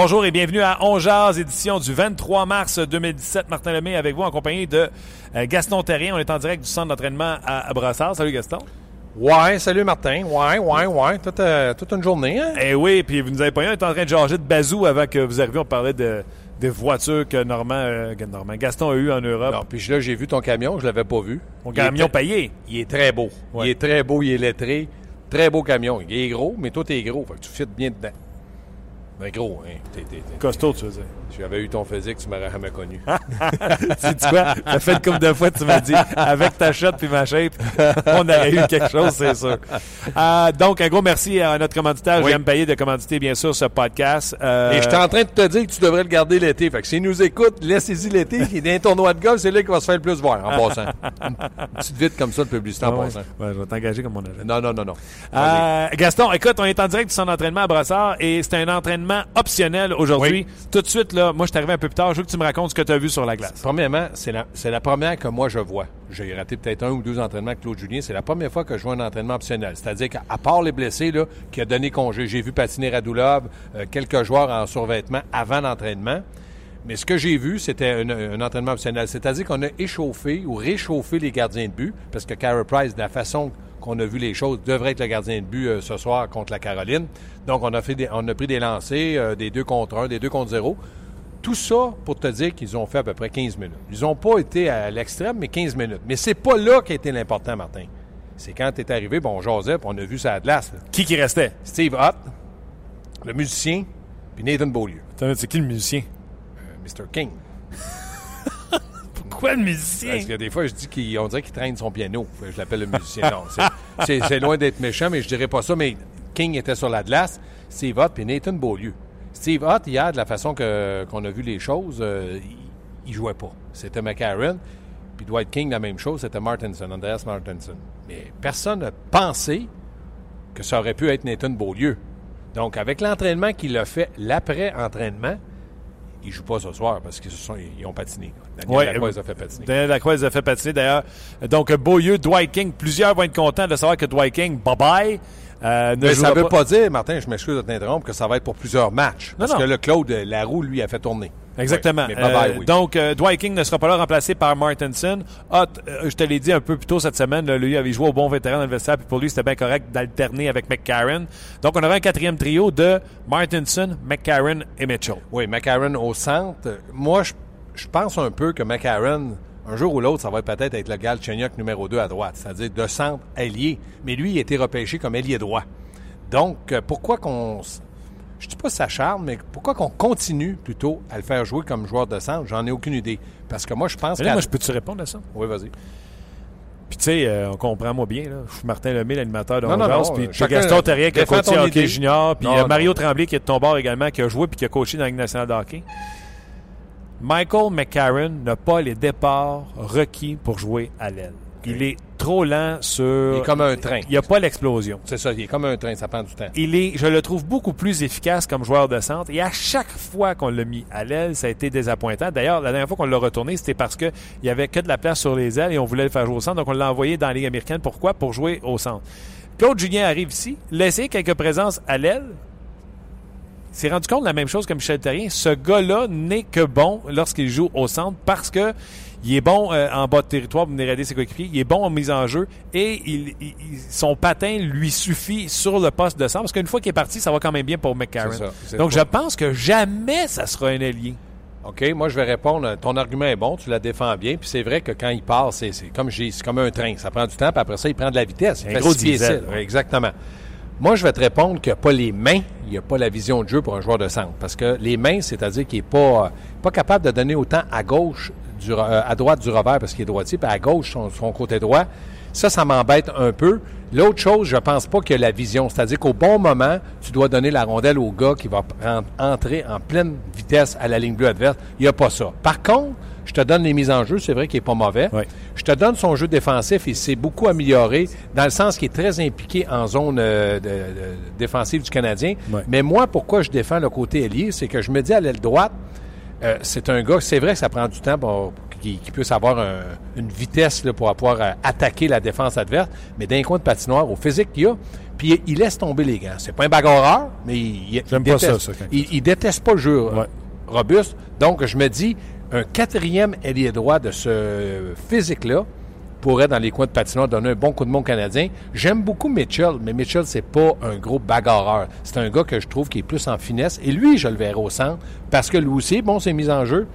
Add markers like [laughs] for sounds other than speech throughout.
Bonjour et bienvenue à On Jazz, édition du 23 mars 2017. Martin Lemay avec vous en compagnie de euh, Gaston Terrien. On est en direct du centre d'entraînement à, Brassard. Salut Gaston. Ouais, salut Martin. Ouais, ouais, ouais. Toute, euh, toute une journée, hein? Eh oui, puis vous nous avez pas on est en train de jaser de bazou avant que vous arriviez. On parlait de, des voitures que Normand, euh, que Normand, Gaston a eu en Europe. Non, puis là, j'ai vu ton camion, je l'avais pas vu. Mon camion est- payé. Il est très beau. Ouais. Il est très beau, il est lettré. Très beau camion. Il est gros, mais toi, t'es gros. Fait que tu fites bien dedans. Ben gros, hein. T'es- t'es- t'es- Costaud, tu veux dire? Si j'avais eu ton physique, tu m'aurais jamais connu. [laughs] tu quoi? Ça fait une couple de fois, tu m'as dit, avec ta shot puis ma shape, on aurait eu quelque chose, c'est sûr. Euh, donc, un gros merci à notre commanditaire, Oui. J'aime payer de commanditer, bien sûr, ce podcast. Euh, Et je suis en train de te dire que tu devrais le garder l'été. Fait que s'il nous écoute, laissez-y l'été. Il est dans un tournoi de golf, c'est là qu'il va se faire le plus voir, en passant. Une petite vite comme ça de publicité en Ah ouais. passant. Ouais, je vais t'engager comme mon agent. Non, non, non, non. Euh, Gaston, écoute, on est en direct du centre d'entraînement à Brassard et c'est un entraînement optionnel aujourd'hui. Tout de suite, là, moi, je suis arrivé un peu plus tard. Je veux que tu me racontes ce que tu as vu sur la glace. Premièrement, c'est la, c'est la première que moi je vois. J'ai raté peut-être un ou deux entraînements avec Claude Julien. C'est la première fois que je vois un entraînement optionnel. C'est-à-dire qu'à part les blessés, là, qui a donné congé, j'ai vu patiner Radulov, euh, quelques joueurs en survêtement avant l'entraînement. Mais ce que j'ai vu, c'était un, un entraînement optionnel. C'est-à-dire qu'on a échauffé ou réchauffé les gardiens de but, parce que Carey Price, de la façon qu'on a vu les choses, devrait être le gardien de but euh, ce soir contre la Caroline. Donc, on a, fait des- on a pris des lancers, euh, des deux contre un, des deux contre zéro. Tout ça pour te dire qu'ils ont fait à peu près 15 minutes. Ils n'ont pas été à l'extrême, mais 15 minutes. Mais c'est pas là qu'a été l'important, Martin. C'est quand tu es arrivé, bon, puis on a vu ça à glace. Qui qui restait? Steve Hutt, le musicien, puis Nathan Beaulieu, C'est qui le musicien? Mr. King. [laughs] Pourquoi le musicien? Parce que des fois, je dis qu'on dirait qu'il traîne son piano. Je l'appelle le musicien. Non, c'est loin d'être méchant, mais je dirais pas ça. Mais King était sur la glace, Steve Hutt puis Nathan Beaulieu. Steve Hutt, hier, de la façon que- qu'on a vu les choses, euh, il, il jouait pas. C'était McCarron. Puis Dwight King, la même chose, c'était Martinson, Andreas Martinson. Mais personne n'a pensé que ça aurait pu être Nathan Beaulieu. Donc, avec l'entraînement qu'il a fait, l'après-entraînement, il joue pas ce soir parce qu'ils ils ont patiné. Daniel Ouais, Lacroix les a fait patiner. Daniel Lacroix les a fait patiner d'ailleurs. Donc, Beaulieu, Dwight King, plusieurs vont être contents de savoir que Dwight King, bye-bye, euh, ne Mais ça ne veut pas dire, Martin, je m'excuse de t'interrompre, que ça va être pour plusieurs matchs. parce non. que le Claude Laroux, lui, a fait tourner. Exactement. Euh. Donc, euh, Dwight King ne sera pas là remplacé par Martinson. Euh, je te l'ai dit un peu plus tôt cette semaine, là, lui avait joué au bon vétéran dans le vestiaire, puis pour lui, c'était bien correct d'alterner avec McCarron. Donc, on aura un quatrième trio de Martinson, McCarron et Mitchell. Oui, McCarron au centre. Moi, je, je pense un peu que McCarron, un jour ou l'autre, ça va peut-être être le Galchenyuk numéro 2 à droite, c'est-à-dire de centre ailier. Mais lui, il a été repêché comme ailier droit. Donc, euh, pourquoi qu'on... Je ne dis pas s'acharne, mais pourquoi qu'on continue plutôt à le faire jouer comme joueur de centre? J'en ai aucune idée. Parce que moi, je pense qu'à... moi, je peux-tu répondre à ça? Oui, vas-y. Puis, tu sais, euh, on comprend moi bien, là. Je suis Martin Lemay, l'animateur de non, puis euh, Gaston Terrien qui a coaché hockey idée. junior, puis non. Mario Tremblay qui est de ton bord également, qui a joué puis qui a coaché dans la Ligue nationale de hockey. Michael McCarron n'a pas les départs requis pour jouer à l'aile. Il est trop lent sur... Il est comme un train. Il n'y a pas l'explosion. C'est ça, il est comme un train, ça prend du temps. Il est, je le trouve beaucoup plus efficace comme joueur de centre. Et à chaque fois qu'on l'a mis à l'aile, ça a été désappointant. D'ailleurs, la dernière fois qu'on l'a retourné, c'était parce qu'il y avait que de la place sur les ailes et on voulait le faire jouer au centre. Donc, on l'a envoyé dans la Ligue américaine. Pourquoi? Pour jouer au centre. Claude Julien arrive ici, laisser quelques présences à l'aile. S'est rendu compte de la même chose que Michel Terrien. Ce gars-là n'est que bon lorsqu'il joue au centre parce que il est bon euh, en bas de territoire pour venir aider ses coéquipiers. Il est bon en mise en jeu et il, il- il- son patin lui suffit sur le poste de centre parce qu'une fois qu'il est parti, ça va quand même bien pour McCarron. Ça. Donc, je pense que jamais ça sera un allié. OK, moi, je vais répondre. Ton argument est bon, tu la défends bien. Puis c'est vrai que quand il part, c'est comme, comme un train. Ça prend du temps, puis après ça, il prend de la vitesse. Il Un fait gros sept. ouais. Exactement. Moi, je vais te répondre qu'il n'y a pas les mains, il n'y a pas la vision de jeu pour un joueur de centre. Parce que les mains, c'est-à-dire qu'il n'est pas, pas capable de donner autant à gauche euh, à droite du revers parce qu'il est droitier, puis à gauche, son, côté droit. Ça, ça m'embête un peu. L'autre chose, je pense pas a la vision. C'est-à-dire qu'au bon moment, tu dois donner la rondelle au gars qui va entrer en pleine vitesse à la ligne bleue adverse. Il n'y a pas ça. Par contre, je te donne les mises en jeu, c'est vrai qu'il est pas mauvais. Oui. Je te donne son jeu défensif, il s'est beaucoup amélioré dans le sens qu'il est très impliqué en zone euh, de- de- défensive du Canadien. Oui. Mais moi, pourquoi je défends le côté ailier, c'est que je me dis à l'aile droite, euh, c'est un gars, c'est vrai que ça prend du temps pour qu'il puisse avoir un- une vitesse là, pour pouvoir euh, attaquer la défense adverse, mais d'un coin de patinoire, au physique qu'il a, puis il, il laisse tomber les gants. C'est pas un bagarreur, mais il, il J'aime pas déteste, ça, ça, il, déteste pas le jeu Ouais. robuste. Donc, je me dis, un quatrième ailier droit de ce physique-là pourrait, dans les coins de patinoire, donner un bon coup de monde canadien. J'aime beaucoup Mitchell, mais Mitchell, c'est pas un gros bagarreur. C'est un gars que je trouve qui est plus en finesse. Et lui, je le verrai au centre, parce que lui aussi, bon, c'est mis en jeu,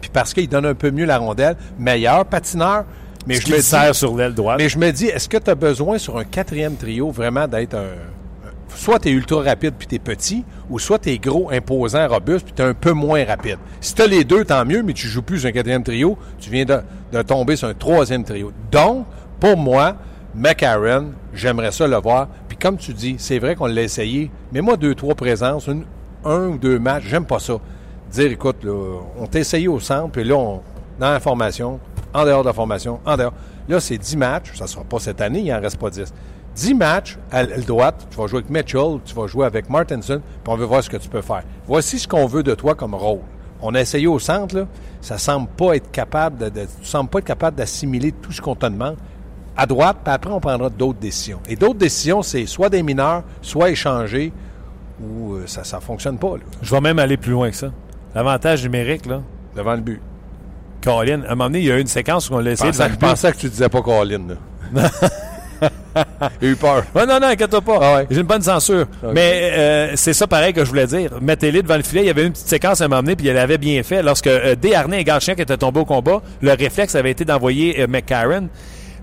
puis parce qu'il donne un peu mieux la rondelle, meilleur patineur. Mais je me le dis, sur l'aile droite. mais je me dis, est-ce que tu as besoin sur un quatrième trio vraiment d'être un. Soit tu es ultra rapide puis tu es petit, ou soit tu es gros, imposant, robuste puis tu es un peu moins rapide. Si tu les deux, tant mieux, mais tu joues plus un quatrième trio, tu viens de, tomber sur un troisième trio. Donc, pour moi, McCarron, j'aimerais ça le voir. Puis comme tu dis, c'est vrai qu'on l'a essayé, mais moi, deux, trois présences, un ou deux matchs, j'aime pas ça. Dire, écoute, on t'a essayé au centre, puis là, on, dans la formation, en dehors de la formation, en dehors. Là, c'est 10 matchs, ça sera pas cette année, il n'en reste pas 10. 10 matchs à l'aile droite, tu vas jouer avec Mitchell, tu vas jouer avec Martinson, puis on veut voir ce que tu peux faire. Voici ce qu'on veut de toi comme rôle. On a essayé au centre, là, ça semble pas être capable de, de- tu sembles pas être capable d'assimiler tout ce qu'on te demande. À droite, puis après, on prendra d'autres décisions. Et d'autres décisions, c'est soit des mineurs, soit échanger, ou euh, ça ne fonctionne pas, là, Je vais même aller plus loin que ça. L'avantage numérique, là, devant le but. Colin, à un moment donné, il y a eu une séquence où on l'a essayé devant le je pensais que tu disais pas Colin. là. [laughs] J'ai eu peur. Ouais, non, non, inquiète-toi pas. Ah ouais. J'ai une bonne censure. Mais euh, c'est ça pareil que je voulais dire. Mettez-les devant le filet. Il y avait une petite séquence à donné, puis il l'avait bien fait. Lorsque euh, Desharnais et Gachien qui étaient tombés au combat, le réflexe avait été d'envoyer euh, McCarron.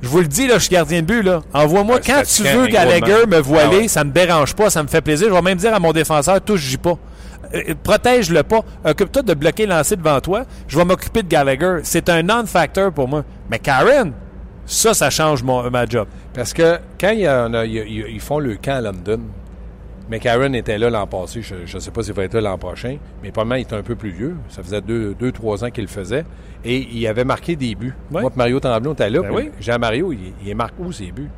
Je vous le dis, là, je suis gardien de but. là. Envoie-moi Ouais, quand tu veux Gallagher me voiler. Ah ouais. Ça me dérange pas, ça me fait plaisir. Je vais même dire à mon défenseur, touche-y pas. Euh, Protège-le pas. Occupe-toi de bloquer le lancer devant toi. Je vais m'occuper de Gallagher. C'est un non-factor pour moi. Mais Karen, ça, ça change mon, ma job. Parce que quand il y en a- ils font le camp à London, McCarron était là l'an passé. Je ne sais pas s'il va être là l'an prochain, mais probablement il est un peu plus vieux. Ça faisait deux, deux trois ans qu'il le faisait. Et il avait marqué des buts. Ouais. Moi, Mario Tremblay, on était là. Ben oui. Jean-Mario, il, marqué où ses buts?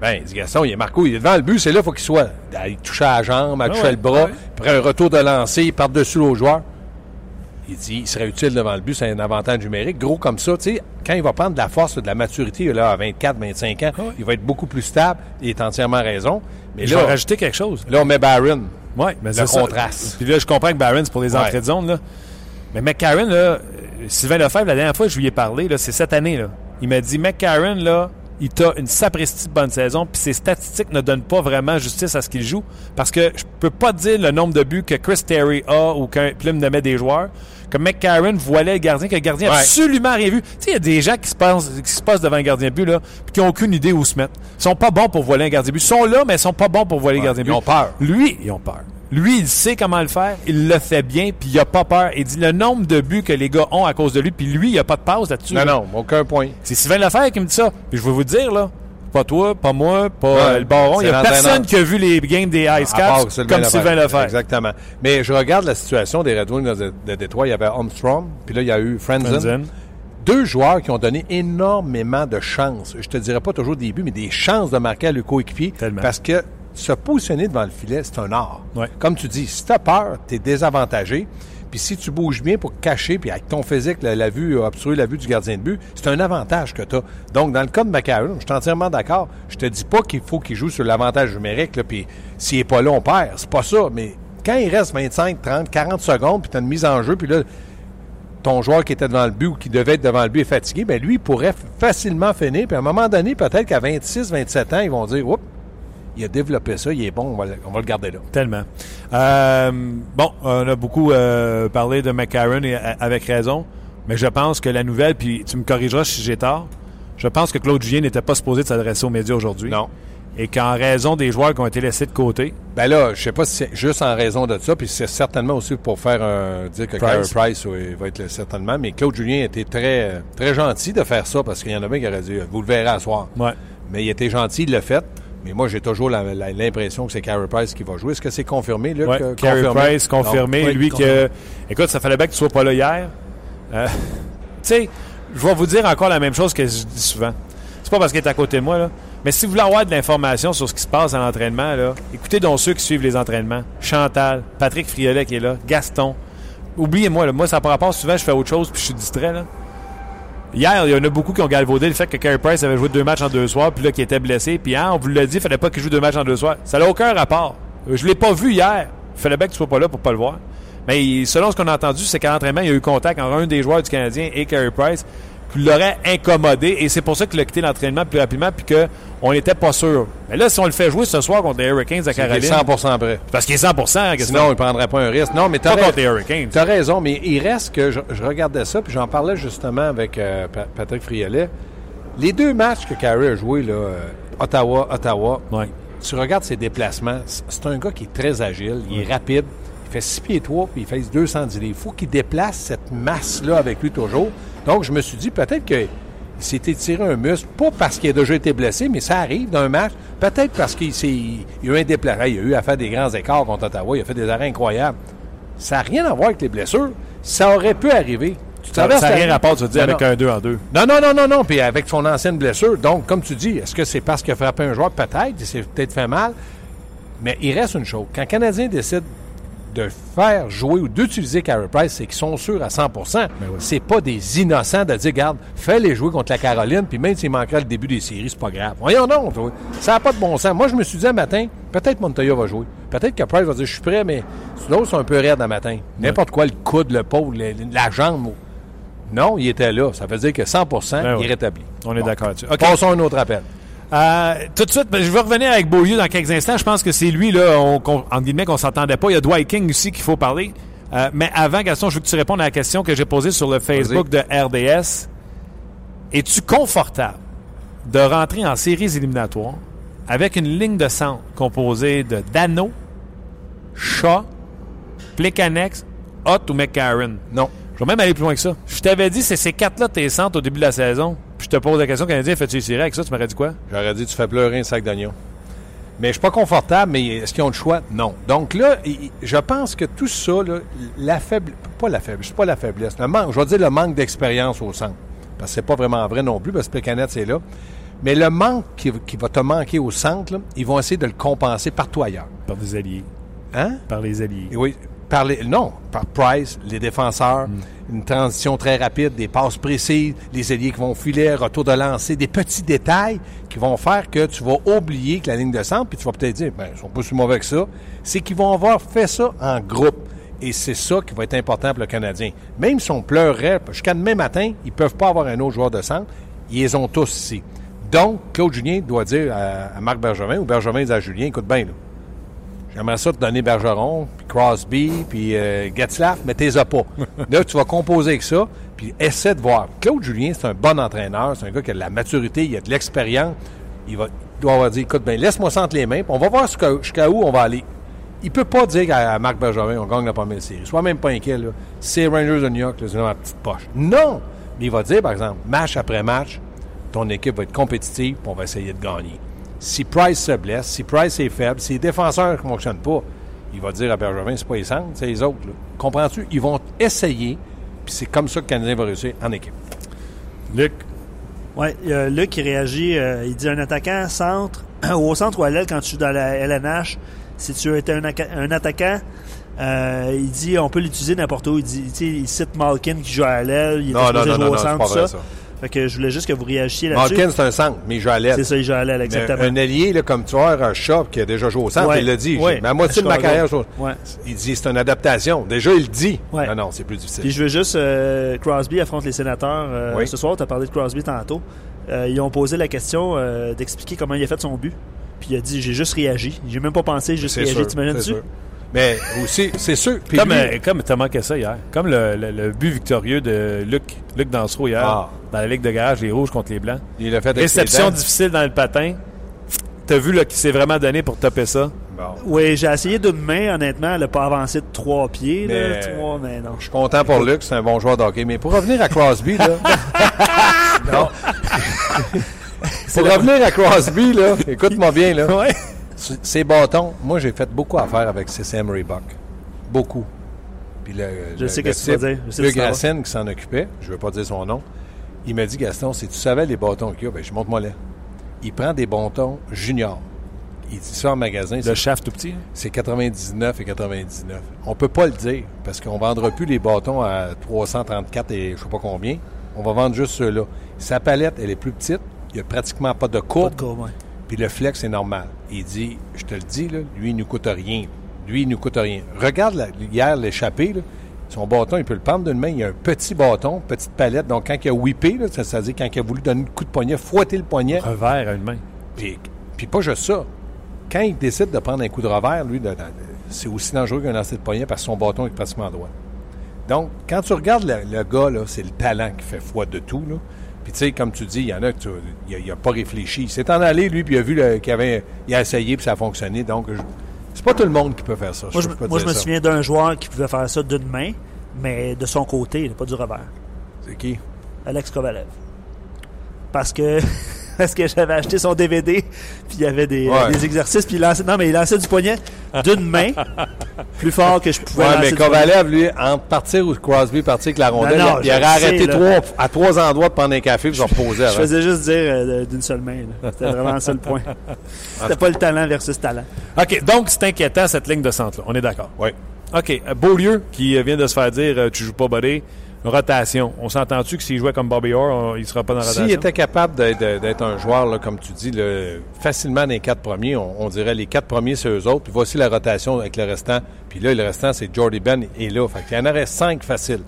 Ben, il dit Gaston, il est marqué où? Il est devant le but, c'est là, faut qu'il soit. Il touchait à la jambe, il touchait ouais, le bras, ouais. après un retour de lancer, il par-dessus l'autre joueur. Il dit, il serait utile devant le but, c'est un avantage numérique. Gros comme ça, tu sais, quand il va prendre de la force, de la maturité, là, à 24, 25 ans, ouais. il va être beaucoup plus stable. Il est entièrement raison. Mais Je vais là, rajouter quelque chose. là, on met Barron. Oui, mais Le ça. contraste. Puis là, je comprends que Barron, c'est pour les Ouais. entrées de zone. Là. Mais McCarron, là, euh, Sylvain Lefebvre, la dernière fois que je lui ai parlé, c'est cette année. Là. Il m'a dit McCarron, là, il t'a une sapristi de bonne saison, puis ses statistiques ne donnent pas vraiment justice à ce qu'il joue. Parce que je peux pas dire le nombre de buts que Chris Terry a ou qu'un Plum nommait des joueurs. Que McCarron voilait le gardien, que le gardien a Ouais. absolument rien vu. Tu sais, il y a des gens qui se, passent, qui se passent devant un gardien de but, là, puis qui n'ont aucune idée où se mettre. Ils sont pas bons pour voiler un gardien de but. Ils sont là, mais ils sont pas bons pour voiler le gardien de ils but. ont peur. Lui, ils ont peur. Lui, il sait comment le faire, il le fait bien, puis il a pas peur. Il dit le nombre de buts que les gars ont à cause de lui, puis lui, il a pas de pause là-dessus. Non, non, aucun point. C'est Sylvain Lefebvre qui me dit ça. Puis je vais vous dire, là, pas toi, pas moi, pas Ouais, euh, le baron. Il y c'est a personne qui a vu les games des Ice Caps Sylvain comme Sylvain Lefebvre. Exactement. Mais je regarde la situation des Red Wings de, de Détroit. Il y avait Armstrong, puis là, il y a eu Franzen. Franzen. Deux joueurs qui ont donné énormément de chances. Je te dirais pas toujours des buts, mais des chances de marquer à le coéquipier. Tellement. Parce que se positionner devant le filet, c'est un art. Ouais. Comme tu dis, si tu as peur, tu es désavantagé. Puis si tu bouges bien pour cacher, puis avec ton physique, la, vue, obstruer la vue du gardien de but, c'est un avantage que tu as. Donc, dans le cas de McCarron, je suis entièrement d'accord. Je te dis pas qu'il faut qu'il joue sur l'avantage numérique, là, puis s'il est pas là, on perd. C'est pas ça. Mais quand il reste 25, 30, 40 secondes, puis tu as une mise en jeu, puis là, ton joueur qui était devant le but ou qui devait être devant le but est fatigué, bien lui, il pourrait facilement finir. Puis à un moment donné, peut-être qu'à 26, 27 ans, ils vont dire Oups, il a développé ça, il est bon, on va le, on va le garder là. Tellement. Euh, bon, on a beaucoup euh, parlé de McCarron et, a- avec raison, mais je pense que la nouvelle, puis tu me corrigeras si j'ai tort, je pense que Claude Julien n'était pas supposé de s'adresser aux médias aujourd'hui. Non. et qu'en raison des joueurs qui ont été laissés de côté. Ben là, je sais pas si c'est juste en raison de ça, puis c'est certainement aussi pour faire un, dire que Carey Price oui, va être certainement, mais Claude Julien était très, très gentil de faire ça parce qu'il y en a bien qui auraient dit, vous le verrez à soir. Ouais. Mais il était gentil, il l'a fait. Mais moi, j'ai toujours l'impression que c'est Carey Price qui va jouer. Est-ce que c'est confirmé, Luc? Ouais, Carey Price, confirmé. lui, que. Écoute, ça fallait bien que tu sois pas là hier. Euh, [laughs] tu sais, je vais vous dire encore la même chose que je dis souvent. C'est pas parce qu'il est à côté de moi, là. Mais si vous voulez avoir de l'information sur ce qui se passe à l'entraînement, là, écoutez donc ceux qui suivent les entraînements. Chantal, Patrick Friolet qui est là, Gaston. Oubliez-moi, moi, ça par rapport souvent, je fais autre chose puis je suis distrait. Là. Hier, il y en a beaucoup qui ont galvaudé le fait que Carey Price avait joué deux matchs en deux soirs, puis là, qui était blessé. Puis hein, on vous l'a dit, il fallait pas qu'il joue deux matchs en deux soirs. Ça n'a aucun rapport. Je l'ai pas vu hier. Il fallait bien que tu sois pas là pour pas le voir. Mais selon ce qu'on a entendu, c'est qu'à l'entraînement, il y a eu contact entre un des joueurs du Canadien et Carey Price qui l'aurait incommodé. Et c'est pour ça qu'il a quitté l'entraînement plus rapidement puis qu'on n'était pas sûr. Mais là, si on le fait jouer ce soir contre les Hurricanes à Caroline. Il est 100% prêt. Parce qu'il est 100% Sinon, il ne prendrait pas un risque. Non, mais tu as, as, raison. Mais il reste que je, regardais ça, puis j'en parlais justement avec euh, Patrick Friolet. Les deux matchs que Carey a joués, là, euh, Ottawa, Ottawa, tu regardes ses déplacements. C'est un gars qui est très agile, il est rapide. Il fait 6 pieds 3 puis il fait 210 livres. Il faut qu'il déplace cette masse-là avec lui toujours. Donc, je me suis dit, peut-être qu'il s'était tiré un muscle, pas parce qu'il a déjà été blessé, mais ça arrive d'un match. Peut-être parce qu'il il a eu un déplacement. Il a eu à faire des grands écarts contre Ottawa. Il a fait des arrêts incroyables. Ça n'a rien à voir avec les blessures. Ça aurait pu arriver. Tu ça n'a rien à rapport, tu dire, avec un 2 en 2. Non, non, non, non, non. Puis avec son ancienne blessure. Donc, comme tu dis, est-ce que c'est parce qu'il a frappé un joueur? Peut-être. Il s'est peut-être fait mal. Mais il reste une chose. Quand un Canadien décide de faire jouer ou d'utiliser Carey Price, c'est qu'ils sont sûrs à 100% ben C'est pas des innocents de dire, regarde, fais-les jouer contre la Caroline, puis même s'il manquerait le début des séries, c'est pas grave. Voyons non, ça n'a pas de bon sens. Moi, je me suis dit un matin, peut-être Montoya va jouer. Peut-être que Price va dire, je suis prêt, mais l'autre, c'est un peu raide un matin. N'importe quoi, le coude, le pot, la jambe. Non, il était là. Ça veut dire que 100% ben il est rétabli. On est d'accord là-dessus. Passons à un autre appel. Euh, tout de suite, ben, je vais revenir avec Beaulieu dans quelques instants. Je pense que c'est lui, là, on, en guillemets, qu'on s'entendait pas. Il y a Dwight King aussi qu'il faut parler. Euh, mais avant, Gaston, je veux que tu répondes à la question que j'ai posée sur le Facebook de RDS. Es-tu confortable de rentrer en séries éliminatoires avec une ligne de centre composée de Dano, Shaw, Plekanex, Hot ou McCarron? Non. Je vais même aller plus loin que ça. Je t'avais dit, c'est ces quatre-là tes centres au début de la saison. Puis je te pose la question, Canadien, fais-tu séries avec ça? Tu m'aurais dit quoi? J'aurais dit, tu fais pleurer un sac d'oignons. Mais je suis pas confortable, mais est-ce qu'ils ont le choix? Non. Donc là, je pense que tout ça, la faiblesse, pas la faiblesse, pas la faiblesse, le manque, je vais dire le manque d'expérience au centre. Parce que c'est pas vraiment vrai non plus, parce que Plecanet, c'est là. Mais le manque qui, va te manquer au centre, ils vont essayer de le compenser partout ailleurs. Par des alliés. Hein? Par les alliés. Oui, par les, non, par Price, les défenseurs, hmm. une transition très rapide, des passes précises, les ailiers qui vont filer, retour de lancer, des petits détails qui vont faire que tu vas oublier que la ligne de centre, puis tu vas peut-être dire, ben, ils sont pas si mauvais que ça. C'est qu'ils vont avoir fait ça en groupe. Et c'est ça qui va être important pour le Canadien. Même si on pleurerait, jusqu'à demain matin, ils peuvent pas avoir un autre joueur de centre. Ils les ont tous ici. Donc, Claude Julien doit dire à, Marc Bergevin, ou Bergevin dit à Julien, écoute bien, là, J'aimerais ça te donner Bergeron, puis Crosby, puis euh, Getzlaff, mais t'es pas. [laughs] là, tu vas composer avec ça, puis essaie de voir. Claude Julien, c'est un bon entraîneur, c'est un gars qui a de la maturité, il a de l'expérience. Il, va, doit avoir dit, écoute, ben laisse-moi sentir les mains, puis on va voir jusqu'à où on va aller. Il peut pas dire à, Marc Bergevin, on gagne la première série. Sois même pas inquiet, là. C'est Rangers de New York, c'est dans ma petite poche. Non! Mais il va dire, par exemple, match après match, ton équipe va être compétitive, puis on va essayer de gagner. Si Price se blesse, si Price est faible, si les défenseurs ne fonctionnent pas, il va dire à Bergevin, c'est pas les centres, c'est les autres. Comprends-tu? Ils vont essayer, puis c'est comme ça que le Canadien va réussir en équipe. Luc? Oui, Luc qui réagit, euh, il dit un attaquant centre, [clears throat] au centre ou à l'aile quand tu es dans la LNH, si tu étais un, un attaquant, euh, il dit on peut l'utiliser n'importe où. Il dit, il cite Malkin qui joue à l'aile, il est non, non, non, non, au centre, tout ça. Fait que je voulais juste que vous réagissiez là-dessus. Malkin, c'est un centre, mais il joue à l'aile. C'est ça, il joue à l'aile, exactement. un allié, là, comme tu vois, un Shop qui a déjà joué au centre, il l'a dit. Mais à moitié de ma carrière, il dit c'est une adaptation. Déjà, il le dit. Non, non, c'est plus difficile. Puis je veux juste, euh, Crosby affronte les sénateurs. Euh, ce soir, tu as parlé de Crosby tantôt. Euh, ils ont posé la question d'expliquer comment il a fait son but. Puis il a dit, j'ai juste réagi. J'ai même pas pensé, j'ai juste réagi. T'imagines-tu? Mais aussi, c'est sûr. comme, lui, comme t'as manqué ça hier. Comme le, but victorieux de Luc, Luc Dansereau hier, ah. dans la Ligue de garage, les rouges contre les blancs. Il a fait Réception difficile dans le patin. t'as vu là, qu'il s'est vraiment donné pour taper ça? Bon. Oui, j'ai essayé d'une main, honnêtement. Elle n'a pas avancé de trois pieds. Là, Mais- trois, mais non. Je suis content pour Luc, c'est un bon joueur de hockey. Mais pour revenir à Crosby, là. [laughs] non. pour revenir à Crosby, là, écoute-moi bien, là. Ouais. Ces bâtons, moi, j'ai fait beaucoup affaire avec CCM Reebok. Beaucoup. Puis le, Je le- sais le qu'est-ce que tu type, dire. Je sais tu vas Racine, qui s'en occupait, je ne veux pas dire son nom, il m'a dit, Gaston, si tu savais les bâtons qu'il y a, ben, je montre-moi là. Il prend des bâtons juniors. Il dit ça en magasin, Le shaft tout petit. hein? c'est 99 et 99. On peut pas le dire parce qu'on vendra plus les bâtons à 334 et je sais pas combien. On va vendre juste ceux-là. Sa palette, elle est plus petite. Il n'y a pratiquement pas de Pas courbe. de courbe, ouais. Puis le flex est normal. Il dit, je te le dis, là, lui, il nous coûte rien. Lui, il nous coûte rien. Regarde hier l'échappée. Son bâton, il peut le prendre d'une main. Il y a un petit bâton, petite palette. Donc, quand il a whippé, c'est-à-dire quand il a voulu donner un coup de poignet, fouetter le poignet, Revers à une main. puis, puis pas juste ça. Quand il décide de prendre un coup de revers, lui, c'est aussi dangereux qu'un lancer de poignet parce que son bâton est pratiquement droit. Donc, quand tu regardes le, le gars, là, c'est le talent qui fait foi de tout. Là. Puis, tu sais, comme tu dis, il y en a qui il n'a pas réfléchi. Il s'est en allé, lui, puis il a vu qu'il avait, il a essayé, puis ça a fonctionné. Donc, je- c'est pas tout le monde qui peut faire ça. Moi, je, moi, me ça. souviens d'un joueur qui pouvait faire ça d'une main, mais de son côté, pas du revers. C'est qui? Alex Kovalev. Parce que [laughs] parce que j'avais acheté son DVD, puis il y avait des, Ouais. des exercices, puis il lançait, non, mais il lançait du poignet d'une main, plus fort que je pouvais Ouais, lancer mais. Kovalev, lui, entre partir ou Crosby partir avec la rondelle, Non, non, il, il je aurait arrêté sais, là. trois, à trois endroits de prendre un café puis se reposer Je avant. faisais juste dire euh, d'une seule main. C'était vraiment ça le point. [laughs] C'était pas le talent versus talent. OK, donc c'est inquiétant cette ligne de centre-là. On est d'accord. Oui. OK, euh, Beaulieu, qui euh, vient de se faire dire euh, tu joues pas Buddy, rotation. On s'entend-tu que s'il jouait comme Bobby Orr, on- il sera pas dans la rotation? S'il était capable d'être d'être un joueur, là, comme tu dis, facilement dans les quatre premiers, on, on dirait les quatre premiers, c'est eux autres. Puis voici la rotation avec le restant. Puis là, le restant, c'est Jordy Ben et là. Fait qu'il y en aurait cinq faciles.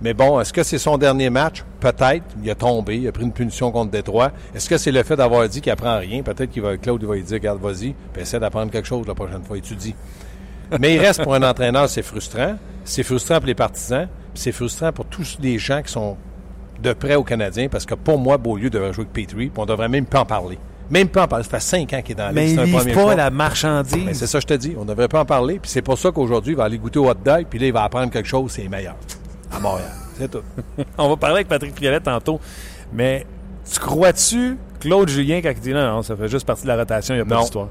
Mais bon, est-ce que c'est son dernier match? Peut-être. Il a tombé, il a pris une punition contre Détroit. Est-ce que c'est le fait d'avoir dit qu'il apprend rien? Peut-être qu'il va, Claude il va lui dire, regarde, vas-y, puis essaie d'apprendre quelque chose la prochaine fois, étudie. Mais il reste pour un entraîneur, c'est frustrant. C'est frustrant pour les partisans. puis C'est frustrant pour tous les gens qui sont de près aux Canadiens parce que pour moi, Beaulieu devrait jouer avec Petrie, puis on devrait même pas en parler. Même pas en parler. Ça fait cinq ans qu'il est dans la Mais il livre pas choix. la marchandise. Ben, c'est ça que je te dis. On devrait pas en parler. Puis c'est pour ça qu'aujourd'hui, il va aller goûter au hot dog, puis là, il va apprendre quelque chose, c'est meilleur. À Montréal. C'est tout. [laughs] On va parler avec Patrick Friolet tantôt. Mais tu crois-tu, Claude Julien, quand il dit non, non, ça fait juste partie de la rotation, il n'y a pas Non. d'histoire?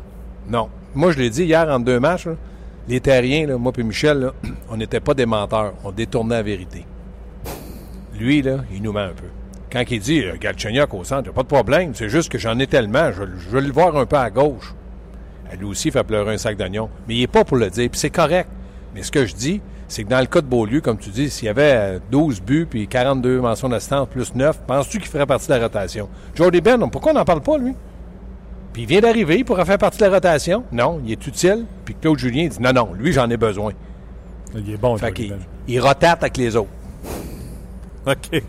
Non. Moi, je l'ai dit hier en deux matchs, là, les terriens, moi et Michel, [clears throat] on n'était pas des menteurs. On détournait la vérité. Lui, là, il nous ment un peu. Quand il dit euh, Galchenyuk au centre, pas de problème. C'est juste que j'en ai tellement. Je, je veux le voir un peu à gauche. Elle, lui aussi, fait pleurer un sac d'oignons. Mais il n'est pas pour le dire. Puis c'est correct. Mais ce que je dis, c'est que dans le cas de Beaulieu, comme tu dis, s'il y avait euh, 12 buts puis 42 mentions d'assistance plus 9, penses-tu qu'il ferait partie de la rotation? Jordy Ben, pourquoi on n'en parle pas, lui? Puis il vient d'arriver, il pourrait faire partie de la rotation. Non, il est utile. Puis Claude Julien dit non, non, lui, j'en ai besoin. Il est bon, Fait Ben. il rotate avec les autres. [laughs] OK.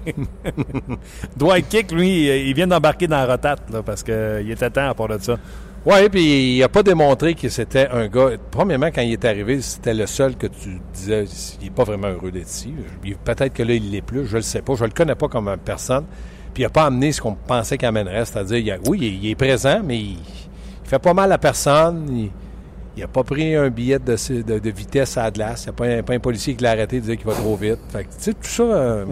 [laughs] Dwight Kick, lui, il vient d'embarquer dans la rotate, là, parce qu'il était temps à part de ça. Oui, puis il n'a pas démontré que c'était un gars. Premièrement, quand il est arrivé, c'était le seul que tu disais, il n'est pas vraiment heureux d'être ici. Il- Peut-être que là, il l'est plus, je le sais pas. Je le connais pas comme personne. Puis il n'a pas amené ce qu'on pensait qu'il amènerait. C'est-à-dire, il y a- oui, il, il est présent, mais il, il fait pas mal à personne. Il- il n'a pas pris un billet de, de- de vitesse à la glace. Il n'y a pas un, pas un policier qui l'a arrêté de dire qu'il va trop vite. Fait que, tu sais, tout ça, euh,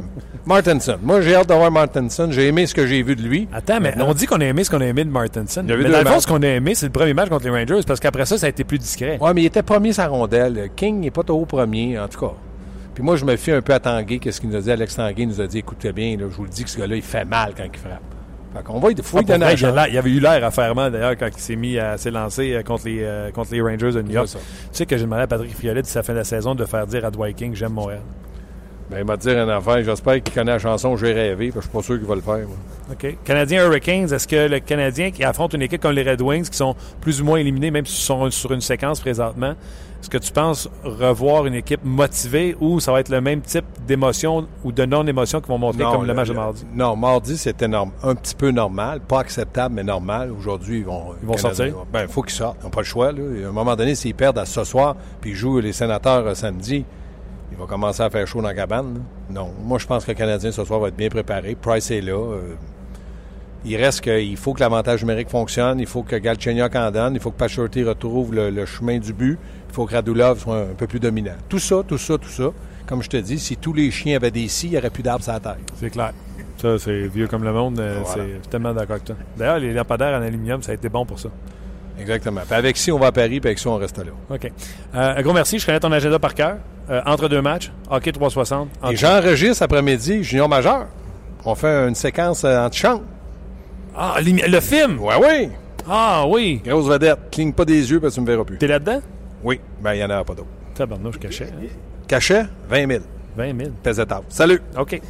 Martinson. Moi, j'ai hâte d'avoir Martinson. J'ai aimé ce que j'ai vu de lui. Attends, mais Maintenant- on dit qu'on a aimé ce qu'on a aimé de Martinson. Mais dans le fond, matchs. ce qu'on a aimé, c'est le premier match contre les Rangers, parce qu'après ça, ça a été plus discret. Oui, mais il était premier sa rondelle. King n'est pas trop premier, en tout cas. Puis moi, je me fie un peu à Tanguay. Qu'est-ce qu'il nous a dit? Alex Tanguay nous a dit, écoutez bien, là, je vous le dis que ce gars-là, il fait mal quand il frappe. Fait qu'on va, il faut Ah, lui pour donner vrai, la il, a avait eu l'air à faire mal, d'ailleurs, quand il s'est mis à s'élancer euh, contre les, euh, contre les Rangers de New York. Tu sais que j'ai demandé à Patrick Friolet, d'ici la fin de la saison, de faire dire à Dwight King, j'aime Montréal. Ben, il m'a dit une affaire. J'espère qu'il connaît la chanson J'ai rêvé. Je suis pas sûr qu'il va le faire. moi. OK. Canadien Hurricanes, est-ce que le Canadien qui affronte une équipe comme les Red Wings, qui sont plus ou moins éliminés, même s'ils sont sur une séquence présentement, est-ce que tu penses revoir une équipe motivée ou ça va être le même type d'émotion ou de non-émotion qu'ils vont montrer comme le, match de mardi? Non, mardi, c'était un petit peu normal. Pas acceptable, mais normal. Aujourd'hui, ils vont. Ils vont sortir? Ben, il faut qu'ils sortent. Ils n'ont pas le choix. Là. À un moment donné, s'ils perdent à ce soir, puis ils jouent les sénateurs euh, samedi, il va commencer à faire chaud dans la cabane. là. Non. Moi, je pense que le Canadien ce soir va être bien préparé. Price est là. euh, Il reste qu'il faut que l'avantage numérique fonctionne, il faut que Galchenyuk en donne, il faut que Pachorty retrouve le, le chemin du but, il faut que Radulov soit un peu plus dominant. Tout ça, tout ça, tout ça, comme je te dis, si tous les chiens avaient des scies, il n'y aurait plus d'arbres sur la terre. C'est clair. Ça, c'est vieux comme le monde. euh, Voilà. C'est tellement d'accord avec toi. D'ailleurs, les lampadaires en aluminium, ça a été bon pour ça. Exactement. Puis avec si on va à Paris, puis avec ça, on reste là. OK. Euh, un gros merci. Je connais ton agenda par cœur. Euh, entre deux matchs, hockey 360. Et j'enregistre après-midi Junior Majeur. On fait une séquence en chant. Ah, le film! Ouais, oui. Ah oui! Grosse vedette. Cligne pas des yeux parce que tu me verras plus. T'es là-dedans? Oui. Ben, il n'y en a pas d'autres. Tabarnouche, je cachais. hein. Cachet, 20 000. 20 000. Pesette out. Salut. OK.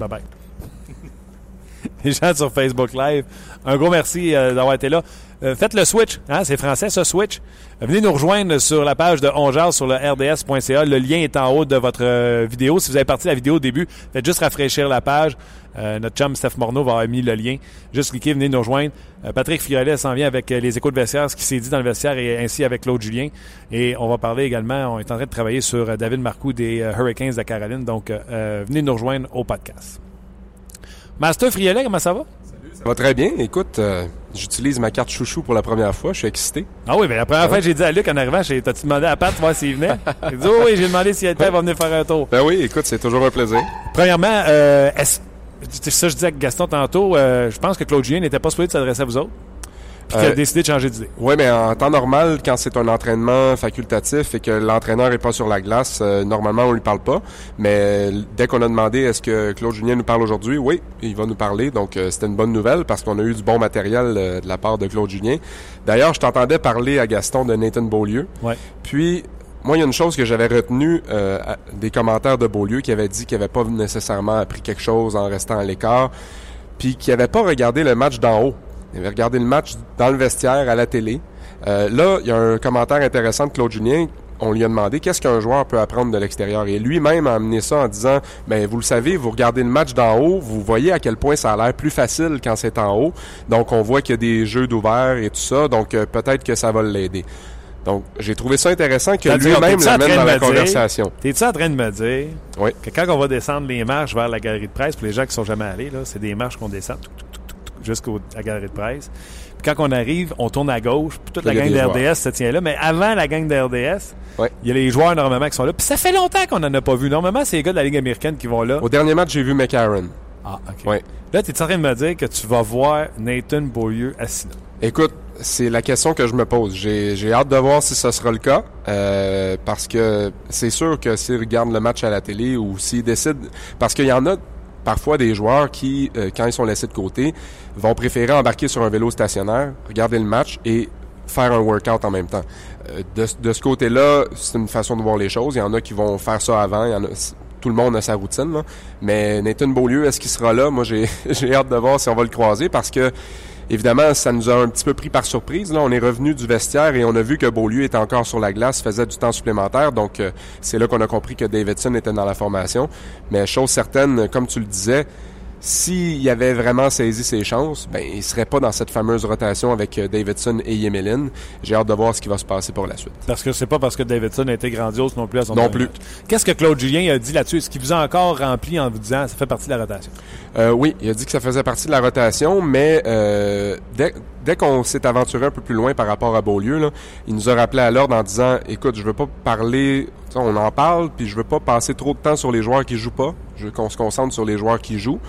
Bye-bye. [laughs] Les gens sur Facebook Live, un gros merci euh, d'avoir été là. Euh, faites le switch, hein, c'est français ce switch. Venez nous rejoindre sur la page de Ongears sur le rds.ca. Le lien est en haut de votre euh, vidéo. Si vous avez parti la vidéo au début, faites juste rafraîchir la page. Euh, notre chum Steph Morneau va avoir mis le lien. Juste cliquez, venez nous rejoindre. Patrick Fiolet s'en vient avec les échos de vestiaire, ce qui s'est dit dans le vestiaire et ainsi avec Claude Julien. Et on va parler également, on est en train de travailler sur David Marcoux des Hurricanes de Caroline. Donc, venez nous rejoindre au podcast. Master Friolet, comment ça va? Ça va très bien. Écoute, euh, j'utilise ma carte chouchou pour la première fois. Je suis excité. Ah oui, mais la première fois j'ai dit à Luc en arrivant, j'ai- t'as-tu demandé à Pat voir s'il venait? [laughs] Il dit, oh oui, j'ai demandé s'il était, il va venir faire un tour. Ben oui, écoute, c'est toujours un plaisir. Premièrement, euh, est-ce, c'est ça que je disais avec Gaston tantôt, euh, je pense que Claude Julien n'était pas supposé de s'adresser à vous autres. Puis qu'il a Euh, décidé de changer d'idée. Oui, mais en temps normal, quand c'est un entraînement facultatif et que l'entraîneur est pas sur la glace, euh, normalement, on lui parle pas. Mais euh, dès qu'on a demandé est-ce que Claude Julien nous parle aujourd'hui, oui, il va nous parler. Donc, euh, c'était une bonne nouvelle parce qu'on a eu du bon matériel de la part de Claude Julien. D'ailleurs, je t'entendais parler à Gaston de Nathan Beaulieu. Ouais. Puis, moi, il y a une chose que j'avais retenue euh, des commentaires de Beaulieu qui avait dit qu'il n'avait pas nécessairement appris quelque chose en restant à l'écart, puis qui n'avait pas regardé le match d'en haut. Il avait regardé le match dans le vestiaire, à la télé. Euh, là, il y a un commentaire intéressant de Claude Julien. On lui a demandé qu'est-ce qu'un joueur peut apprendre de l'extérieur. Et lui-même a amené ça en disant, ben vous le savez, vous regardez le match d'en haut, vous voyez à quel point ça a l'air plus facile quand c'est en haut. Donc on voit qu'il y a des jeux d'ouvert et tout ça. Donc euh, peut-être que ça va l'aider. Donc j'ai trouvé ça intéressant que lui-même l'amène dans la dire- conversation. T'es-tu en train de me dire Oui. que quand on va descendre les marches vers la galerie de presse, pour les gens qui sont jamais allés, là, c'est des marches qu'on descend tuc, jusqu'à la galerie de presse. Puis quand on arrive, on tourne à gauche, puis toute la gang de. RDS se tient là. Mais avant la gang de RDS, Ouais. il y a les joueurs normalement qui sont là. Puis ça fait longtemps qu'on n'en a pas vu. Normalement, c'est les gars de la Ligue américaine qui vont là. Au dernier match, j'ai vu McCarron. Ah, OK. Ouais. Là, tu es en train de me dire que tu vas voir Nathan Beaulieu assis là. Écoute, c'est la question que je me pose. J'ai j'ai hâte de voir si ce sera le cas, euh, parce que c'est sûr que s'ils regardent le match à la télé ou s'ils décident, parce qu'il y en a parfois des joueurs qui, euh, quand ils sont laissés de côté, vont préférer embarquer sur un vélo stationnaire, regarder le match et faire un workout en même temps. Euh, de, ce côté-là, c'est une façon de voir les choses. Il y en a qui vont faire ça avant. Tout le monde a sa routine. Mais Nathan Beaulieu, est-ce qu'il sera là? Moi, j'ai [laughs] j'ai hâte de voir si on va le croiser parce que Évidemment, ça nous a un petit peu pris par surprise. Là, on est revenu du vestiaire et on a vu que Beaulieu était encore sur la glace, faisait du temps supplémentaire. Donc, euh, c'est là qu'on a compris que Davidson était dans la formation. Mais chose certaine, comme tu le disais, s'il avait vraiment saisi ses chances, ben il serait pas dans cette fameuse rotation avec euh, Davidson et Yemelin. J'ai hâte de voir ce qui va se passer pour la suite. Parce que c'est pas parce que Davidson a été grandiose non plus à son Non plus. Qu'est-ce que Claude Julien a dit là-dessus? Est-ce qu'il vous a encore rempli en vous disant ça fait partie de la rotation? Euh, oui, il a dit que ça faisait partie de la rotation, mais euh, dès, dès qu'on s'est aventuré un peu plus loin par rapport à Beaulieu, là, il nous a rappelé à l'ordre en disant Écoute, je veux pas parler, on en parle, puis je veux pas passer trop de temps sur les joueurs qui jouent pas. Je veux qu'on se concentre sur les joueurs qui jouent.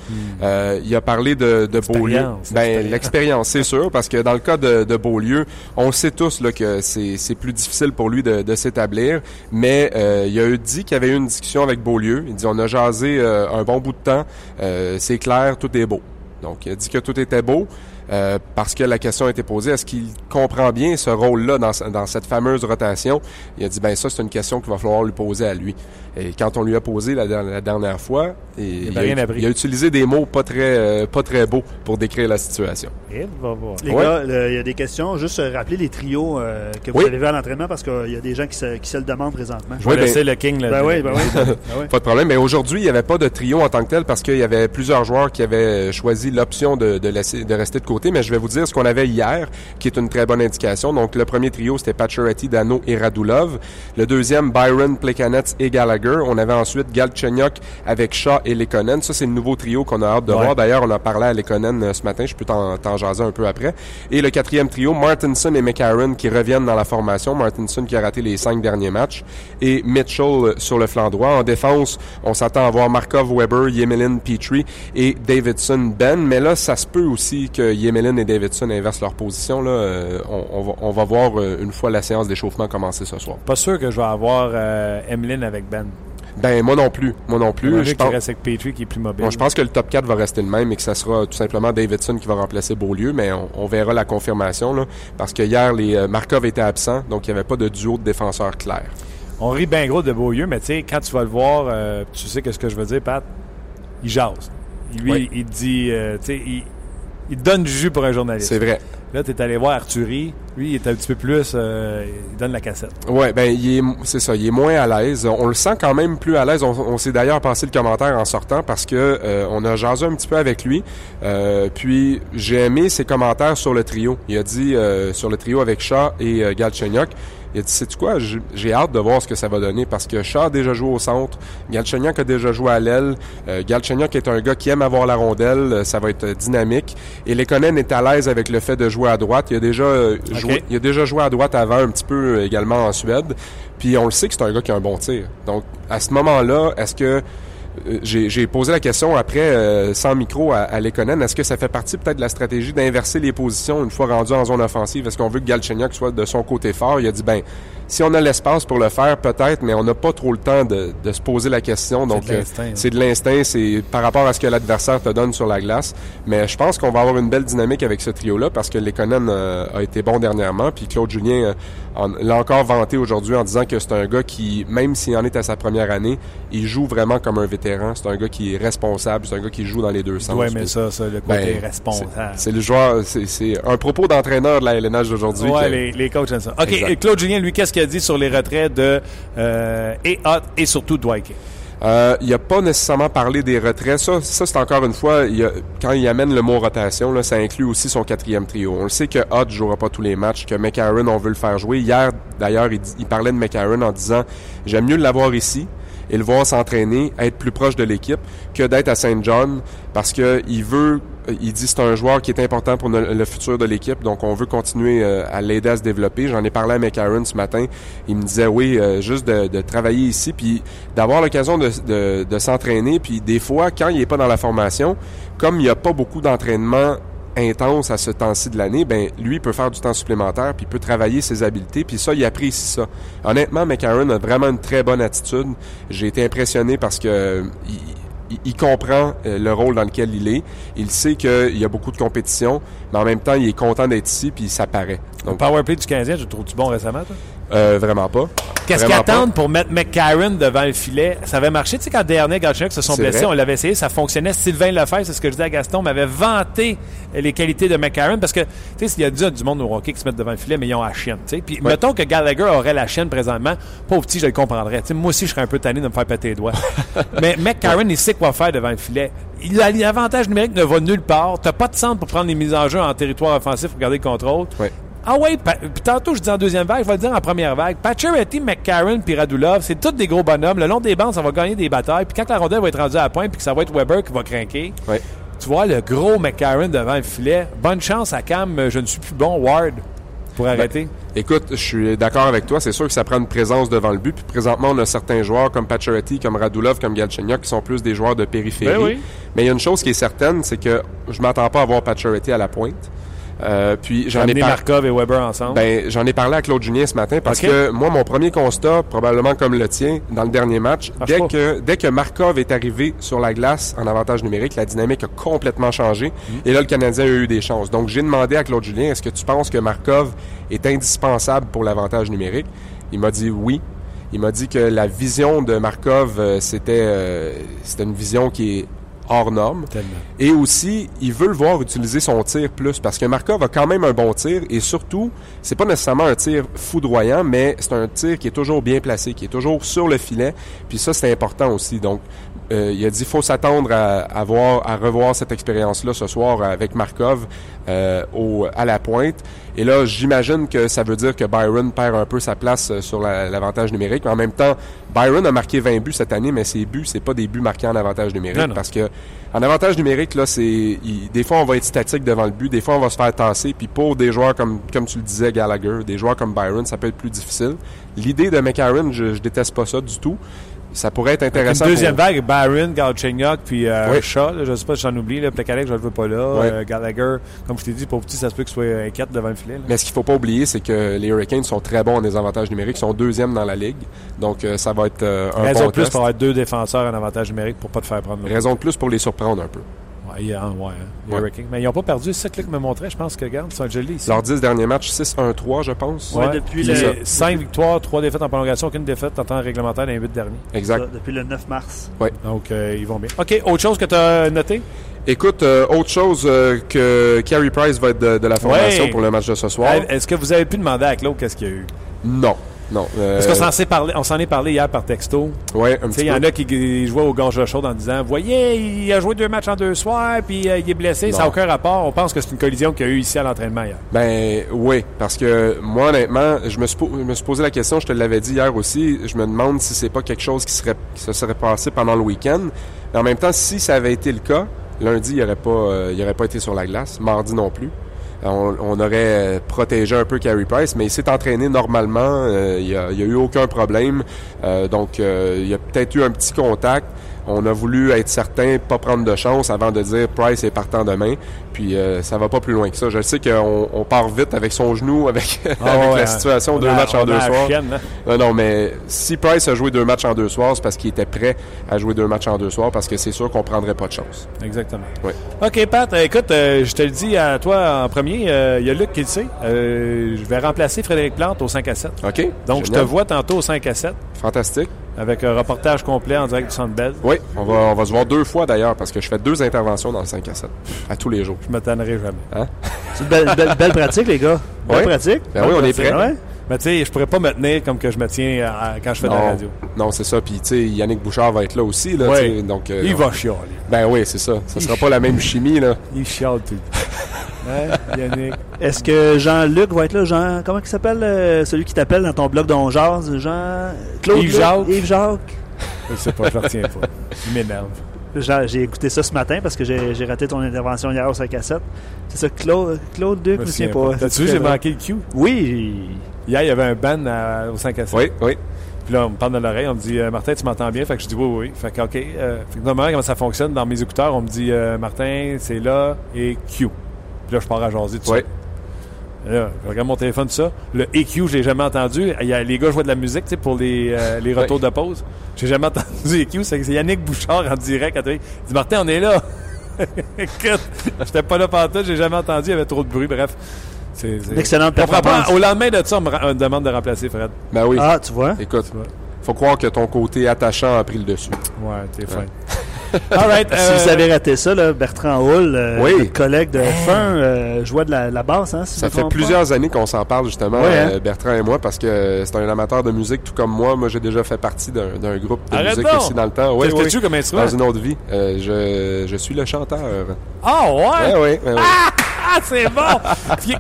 Euh, il a parlé de, de Beaulieu. Ben, expérience. l'expérience, c'est sûr, parce que dans le cas de, de Beaulieu, on sait tous là, que c'est plus difficile pour lui de, de s'établir, mais euh, il a eu dit qu'il y avait eu une discussion avec Beaulieu. Il dit on a jasé euh, un bon bout de temps, Euh, c'est clair, tout est beau. Donc il a dit que tout était beau. Euh, parce que la question a été posée, est-ce qu'il comprend bien ce rôle-là dans, dans cette fameuse rotation? Il a dit, ben ça, c'est une question qu'il va falloir lui poser à lui. Et quand on lui a posé la, der- la dernière fois, et il, a a, rien appris. il a utilisé des mots pas très, euh, pas très beaux pour décrire la situation. Il va voir. Les Ouais. gars, le- il y a des questions. Juste euh, rappeler les trios euh, que vous Oui. allez voir à l'entraînement parce qu'il y a des gens qui se, qui se le demandent présentement. Je vais Oui, ben- laisser le King là. Ben oui, ben oui. [laughs] Ben oui. [laughs] Pas de problème. Mais aujourd'hui, il n'y avait pas de trio en tant que tel parce qu'il y avait plusieurs joueurs qui avaient choisi l'option de, de, laisser, de rester de côté, mais je vais vous dire ce qu'on avait hier, qui est une très bonne indication. Donc, le premier trio, c'était Pacioretty, Dano et Radulov. Le deuxième, Byron, Plekanec et Gallagher. On avait ensuite Galchenyuk avec Shaw et Lekonen. Ça, c'est le nouveau trio qu'on a hâte de voir. D'ailleurs, on a parlé à Lekonen euh, ce matin. Je peux t'en jaser un peu après. Et le quatrième trio, Martinson et McCarron qui reviennent dans la formation. Martinson qui a raté les cinq derniers matchs. Et Mitchell sur le flanc droit. En défense, on s'attend à voir Markov, Weber, Yemelin, Petrie et Davidson, Ben. Mais là, ça se peut aussi que Yemelin et Davidson inversent leur position. Là. Euh, on, va, on, va, voir euh, une fois la séance d'échauffement commencer ce soir. Pas sûr que je vais avoir euh, Emeline avec Ben. Ben moi non plus, moi non plus. Je pense reste avec Petrie qui est plus mobile. je pense que le top 4 va rester le même et que ça sera tout simplement Davidson qui va remplacer Beaulieu, mais on, verra la confirmation là, parce que hier les Markov étaient absents, donc il n'y avait pas de duo de défenseurs clair. On rit bien gros de Beaulieu, mais tu sais quand tu vas le voir, tu sais ce que je veux dire, Pat? Il jase. Lui, il dit, tu sais, il, il donne du jus pour un journaliste. C'est vrai. Là, tu es allé voir Arthurie. Lui, il est un petit peu plus. Euh, il donne la cassette. Oui, ben, c'est ça. Il est moins à l'aise. On le sent quand même plus à l'aise. On, s'est d'ailleurs passé le commentaire en sortant parce que euh, on a jasé un petit peu avec lui. Euh, puis, j'ai aimé ses commentaires sur le trio. Il a dit sur le trio avec Chat et Galchenyuk il a dit, c'est quoi, j'ai hâte de voir ce que ça va donner parce que Shaw a déjà joué au centre, Galchenyuk a déjà joué à l'aile, euh, Galchenyuk est un gars qui aime avoir la rondelle, euh, ça va être dynamique. Et Lekonen est à l'aise avec le fait de jouer à droite. Il a déjà euh, joué, il a déjà joué à droite avant un petit peu euh, également en Suède. Puis on le sait que c'est un gars qui a un bon tir. Donc à ce moment-là, est-ce que euh, j'ai posé la question après, euh, sans micro, à, à Lekonen. Est-ce que ça fait partie peut-être de la stratégie d'inverser les positions une fois rendu en zone offensive? Est-ce qu'on veut que Galchenyuk soit de son côté fort? Il a dit, ben, si on a l'espace pour le faire, peut-être, mais on n'a pas trop le temps de, de, se poser la question. Donc, c'est de l'instinct, c'est par rapport à ce que l'adversaire te donne sur la glace. Mais je pense qu'on va avoir une belle dynamique avec ce trio-là parce que Lekonen euh, a été bon dernièrement. Puis Claude Julien l'a encore vanté aujourd'hui en disant que c'est un gars qui, même s'il en est à sa première année, il joue vraiment comme un vétéran. C'est un gars qui est responsable, c'est un gars qui joue dans les deux sens. Oui, mais ça, ça, le côté ben, responsable. C'est le joueur, c'est un propos d'entraîneur de la LNH d'aujourd'hui. Oui, les, les, coachs aiment ça. OK, Claude Julien, lui, qu'est-ce qu'il a dit sur les retraits de euh, et Hot et surtout Dwight? Euh, il n'a pas nécessairement parlé des retraits. Ça, ça c'est encore une fois, il a, quand il amène le mot rotation, là, ça inclut aussi son quatrième trio. On le sait que Hot jouera pas tous les matchs, que McCarron, on veut le faire jouer. Hier, d'ailleurs, il, il, parlait de McCarron en disant « J'aime mieux l'avoir ici et le voir s'entraîner, être plus proche de l'équipe que d'être à Saint John parce que il veut il dit c'est un joueur qui est important pour le, futur de l'équipe, donc on veut continuer euh, à l'aider à se développer. J'en ai parlé à McCarron ce matin. Il me disait oui, euh, juste de, travailler ici, puis d'avoir l'occasion de, de s'entraîner. Puis des fois, quand il est pas dans la formation, comme il n'y a pas beaucoup d'entraînement intense à ce temps-ci de l'année, ben lui peut faire du temps supplémentaire puis peut travailler ses habiletés puis ça il apprécie ça. Honnêtement, McCarron a vraiment une très bonne attitude. J'ai été impressionné parce que il, comprend euh, le rôle dans lequel il est. Il sait qu'il y a beaucoup de compétition, mais en même temps, il est content d'être ici puis ça paraît. Donc, powerplay du Canadien, tu trouves-tu bon récemment, toi? Euh, vraiment pas. Qu'est-ce qu'ils attendent pour mettre McCarron devant le filet? Ça avait marché, tu sais, quand dernier Galchenyuk se sont blessés, on l'avait essayé, ça fonctionnait. Sylvain Lefebvre, c'est ce que je disais à Gaston, m'avait vanté les qualités de McCarron parce que, tu sais, s'il y a du, du monde au hockey qui se mettent devant le filet, mais ils ont la chienne, tu sais. Puis, mettons que Gallagher aurait la chienne présentement, pauvre petit, je le comprendrais. Tu sais, moi aussi, je serais un peu tanné de me faire péter les doigts. [laughs] mais McCarron, il sait quoi faire devant le filet. L'avantage numérique ne va nulle part. T'as pas de centre pour prendre les mises en jeu en territoire offensif pour garder le contrôle. Ah oui, puis tantôt je dis en deuxième vague, je vais le dire en première vague. Pacioretty, McCarron puis Radulov, c'est tous des gros bonhommes. Le long des bandes, ça va gagner des batailles. Puis quand la rondelle va être rendue à point puis que ça va être Weber qui va craquer, tu vois le gros McCarron devant le filet. Bonne chance à Cam, je ne suis plus bon, Ward, pour ben, arrêter. écoute, je suis d'accord avec toi. C'est sûr que ça prend une présence devant le but. Puis présentement, on a certains joueurs comme Pacioretty, comme Radulov, comme Galchenyuk qui sont plus des joueurs de périphérie. Ben Mais il y a une chose qui est certaine, c'est que je m'attends pas à voir Pacioretty à la pointe. Euh, puis j'en ai Markov et Weber ensemble? Ben j'en ai parlé à Claude Julien ce matin parce que moi mon premier constat probablement comme le tien dans le dernier match dès que dès que Markov est arrivé sur la glace en avantage numérique la dynamique a complètement changé mhm. et là le Canadien a eu des chances. Donc j'ai demandé à Claude Julien est-ce que tu penses que Markov est indispensable pour l'avantage numérique? Il m'a dit oui. Il m'a dit que la vision de Markov euh, c'était euh, c'était une vision qui est hors norme. Et aussi, il veut le voir utiliser son tir plus parce que Markov a quand même un bon tir et surtout, c'est pas nécessairement un tir foudroyant, mais c'est un tir qui est toujours bien placé, qui est toujours sur le filet. Puis ça, c'est important aussi. Donc, euh, il a dit faut s'attendre à, à, voir, à revoir cette expérience-là ce soir avec Markov euh, au, à la pointe. Et là, j'imagine que ça veut dire que Byron perd un peu sa place euh, sur l'avantage numérique. Mais en même temps, Byron a marqué 20 buts cette année, mais ses buts, c'est pas des buts marqués en avantage numérique. Non, non. Parce que en avantage numérique, là, c'est il- des fois on va être statique devant le but, des fois on va se faire tasser. Puis pour des joueurs comme comme tu le disais Gallagher, des joueurs comme Byron, ça peut être plus difficile. L'idée de McCarron, je, je déteste pas ça du tout. Ça pourrait être Une intéressant. deuxième pour- vague, Byron, Galchenyuk, puis euh, Oui. Shaw, là, je sais pas si j'en oublie, là, Plekanec, je le veux pas là. Euh, Gallagher, comme je t'ai dit, pour petit, ça se peut qu'il soit inquiète devant le filet. là. Mais ce qu'il faut pas oublier, c'est que les Hurricanes sont très bons en désavantage numérique, sont deuxième dans la ligue. Donc euh, ça va être euh, un Raison bon de plus test. pour avoir deux défenseurs en avantage numérique pour pas te faire prendre Raison de plus pour les surprendre un peu. Ouais, il y a- ouais, hein, les Ouais. Hurricanes. Mais ils n'ont pas perdu, c'est ça que me montrait. Je pense que, regarde, c'est un joli ici. Leurs 10 derniers matchs, 6-1-3, je pense. Ouais, depuis Puis, le- euh, cinq victoires, trois défaites en prolongation, aucune défaite en temps réglementaire dans les huit derniers. Exact. Ça, depuis le 9 mars. Donc, euh, ils vont bien. OK, autre chose que tu as noté? Écoute, euh, autre chose euh, que Carey Price va être de, de la formation Ouais. pour le match de ce soir. Est-ce que vous avez pu demander à Claude qu'est-ce qu'il y a eu? Non. Non. Euh, Parce qu'on s'en s'est parlé, on s'en est parlé hier par texto. ouais, un Tu sais, petit il y en peu. a qui qui jouaient au gorge chaude en disant Voyez, il a joué deux matchs en deux soirs, puis euh, il est blessé, ça n'a aucun rapport. On pense que c'est une collision qu'il y a eu ici à l'entraînement hier. Ben oui, parce que moi honnêtement, je me suis, je me suis posé la question, je te l'avais dit hier aussi, je me demande si c'est pas quelque chose qui serait qui se serait passé pendant le week-end. Mais en même temps, si ça avait été le cas, lundi il aurait pas euh, il aurait pas été sur la glace, mardi non plus. On, on aurait euh, protégé un peu Carey Price, mais il s'est entraîné normalement. euh, il n'y a, a eu aucun problème. Euh, donc, euh, il y a peut-être eu un petit contact. On a voulu être certain, pas prendre de chance avant de dire Price est partant demain. Puis euh, ça va pas plus loin que ça. Je sais qu'on on part vite avec son genou, avec, [laughs] avec ouais, la situation, on deux a- matchs en deux soirs. chienne, hein? Non, non, mais si Price a joué deux matchs en deux soirs, c'est parce qu'il était prêt à jouer deux matchs en deux soirs, parce que c'est sûr qu'on prendrait pas de chance. Exactement. Ouais. OK, Pat, euh, écoute, euh, je te le dis à toi en premier. euh, Il y a Luc qui le sait. Euh, je vais remplacer Frédéric Plante au 5 à 7. OK? Donc, je te vois tantôt au 5 à 7 Fantastique. Avec un reportage complet en direct du Centre Bell. Oui, on va, on va se voir deux fois d'ailleurs, parce que je fais deux interventions dans le 5 à 7, à tous les jours. Je me tannerai jamais. C'est une belle, belle- belle pratique, les gars. Belle pratique. Ben oui, on est pratique. prêt. Ouais. Mais tu sais, je pourrais pas me tenir comme que je me tiens à- quand je fais de la radio. non c'est ça. Puis, tu sais, Yannick Bouchard va être là aussi. Là, Ouais. donc, euh, Il va chialer. Ben oui, c'est ça. Ça sera pas la même chimie, là. Il chiale tout. [laughs] Hein, Yannick? Est-ce que Jean-Luc va être là? Jean, comment il s'appelle? euh, celui qui t'appelle dans ton blog d'On Jase? Jean... Claude Yves? Jacques. Yves Jacques. Je sais pas, je le retiens pas. Il m'énerve. J'ai écouté ça ce matin parce que j'ai raté ton intervention hier au 5 à 7. C'est ça, Claude, Claude Luc, je me souviens pas. T'as-tu vu, j'ai manqué le cue? Oui. Hier, il y avait un ban à- au 5 à 7. Oui, oui. Puis là, on me parle dans l'oreille, on me dit euh, Martin, tu m'entends bien? Fait que je dis oui, oui. Fait que, OK. Euh, fait que normalement, comment ça fonctionne dans mes écouteurs, on me dit euh, Martin, c'est là et Q. Puis là, je pars à jaser tout Oui. ça. Là, je regarde mon téléphone, ça. Le EQ, je l'ai jamais entendu. Il y a, les gars jouent de la musique tu sais, pour les, euh, les retours de pause. J'ai jamais [laughs] entendu EQ. C'est c'est Yannick Bouchard en direct. Il dit Martin, on est là. [laughs] Écoute, j'étais pas là pendant tout, j'ai jamais entendu, il y avait trop de bruit. Bref. C'est, c'est- excellente performance. Au lendemain de ça, on me, ra- on me demande de remplacer Fred. Ben oui. Ah, tu vois? Écoute, faut croire que ton côté attachant a pris le dessus. Ouais, t'es fin. [laughs] All right. Si euh, vous avez raté ça, là, Bertrand Hull, euh, Oui. notre collègue de fin, euh, jouait de la, la basse, hein, si je Ça me fait trompe pas. plusieurs années qu'on s'en parle justement, Ouais, hein? euh, Bertrand et moi, parce que c'est un amateur de musique tout comme moi. Moi, j'ai déjà fait partie d'un d'un groupe de Arrête musique donc! aussi dans le temps. Oui, Qu'est-ce oui. que tu comme instrument? Dans une autre vie. Euh, je, je suis le chanteur. Ah ouais? Ouais, ouais, ouais, ouais. Ah, c'est bon!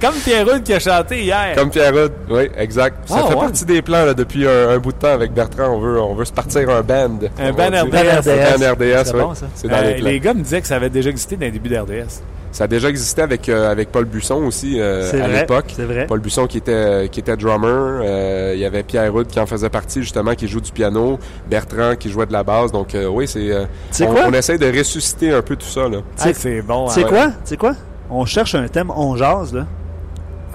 Comme Pierre Rude qui a chanté hier. Comme Pierre Rudd. Oui, exact. Ça Ah, fait ouais. partie des plans là, depuis un, un bout de temps avec Bertrand. On veut, on veut se partir un band. Un band. RDS. Un band RDS, C'est oui. bon, ça. C'est dans Euh, les plans. les gars me disaient que ça avait déjà existé dans les débuts d'RDS. Ça a déjà existé avec, euh, avec Paul Busson aussi euh, C'est à l'époque. C'est vrai. Paul Busson qui était qui était drummer, euh, il y avait Pierre Rudd qui en faisait partie justement qui joue du piano, Bertrand qui jouait de la basse. Donc euh, oui, c'est euh, on, quoi? on essaie de ressusciter un peu tout ça là. Ah, c'est bon. Sais hein. quoi? Sais quoi? On cherche un thème, on jase, là.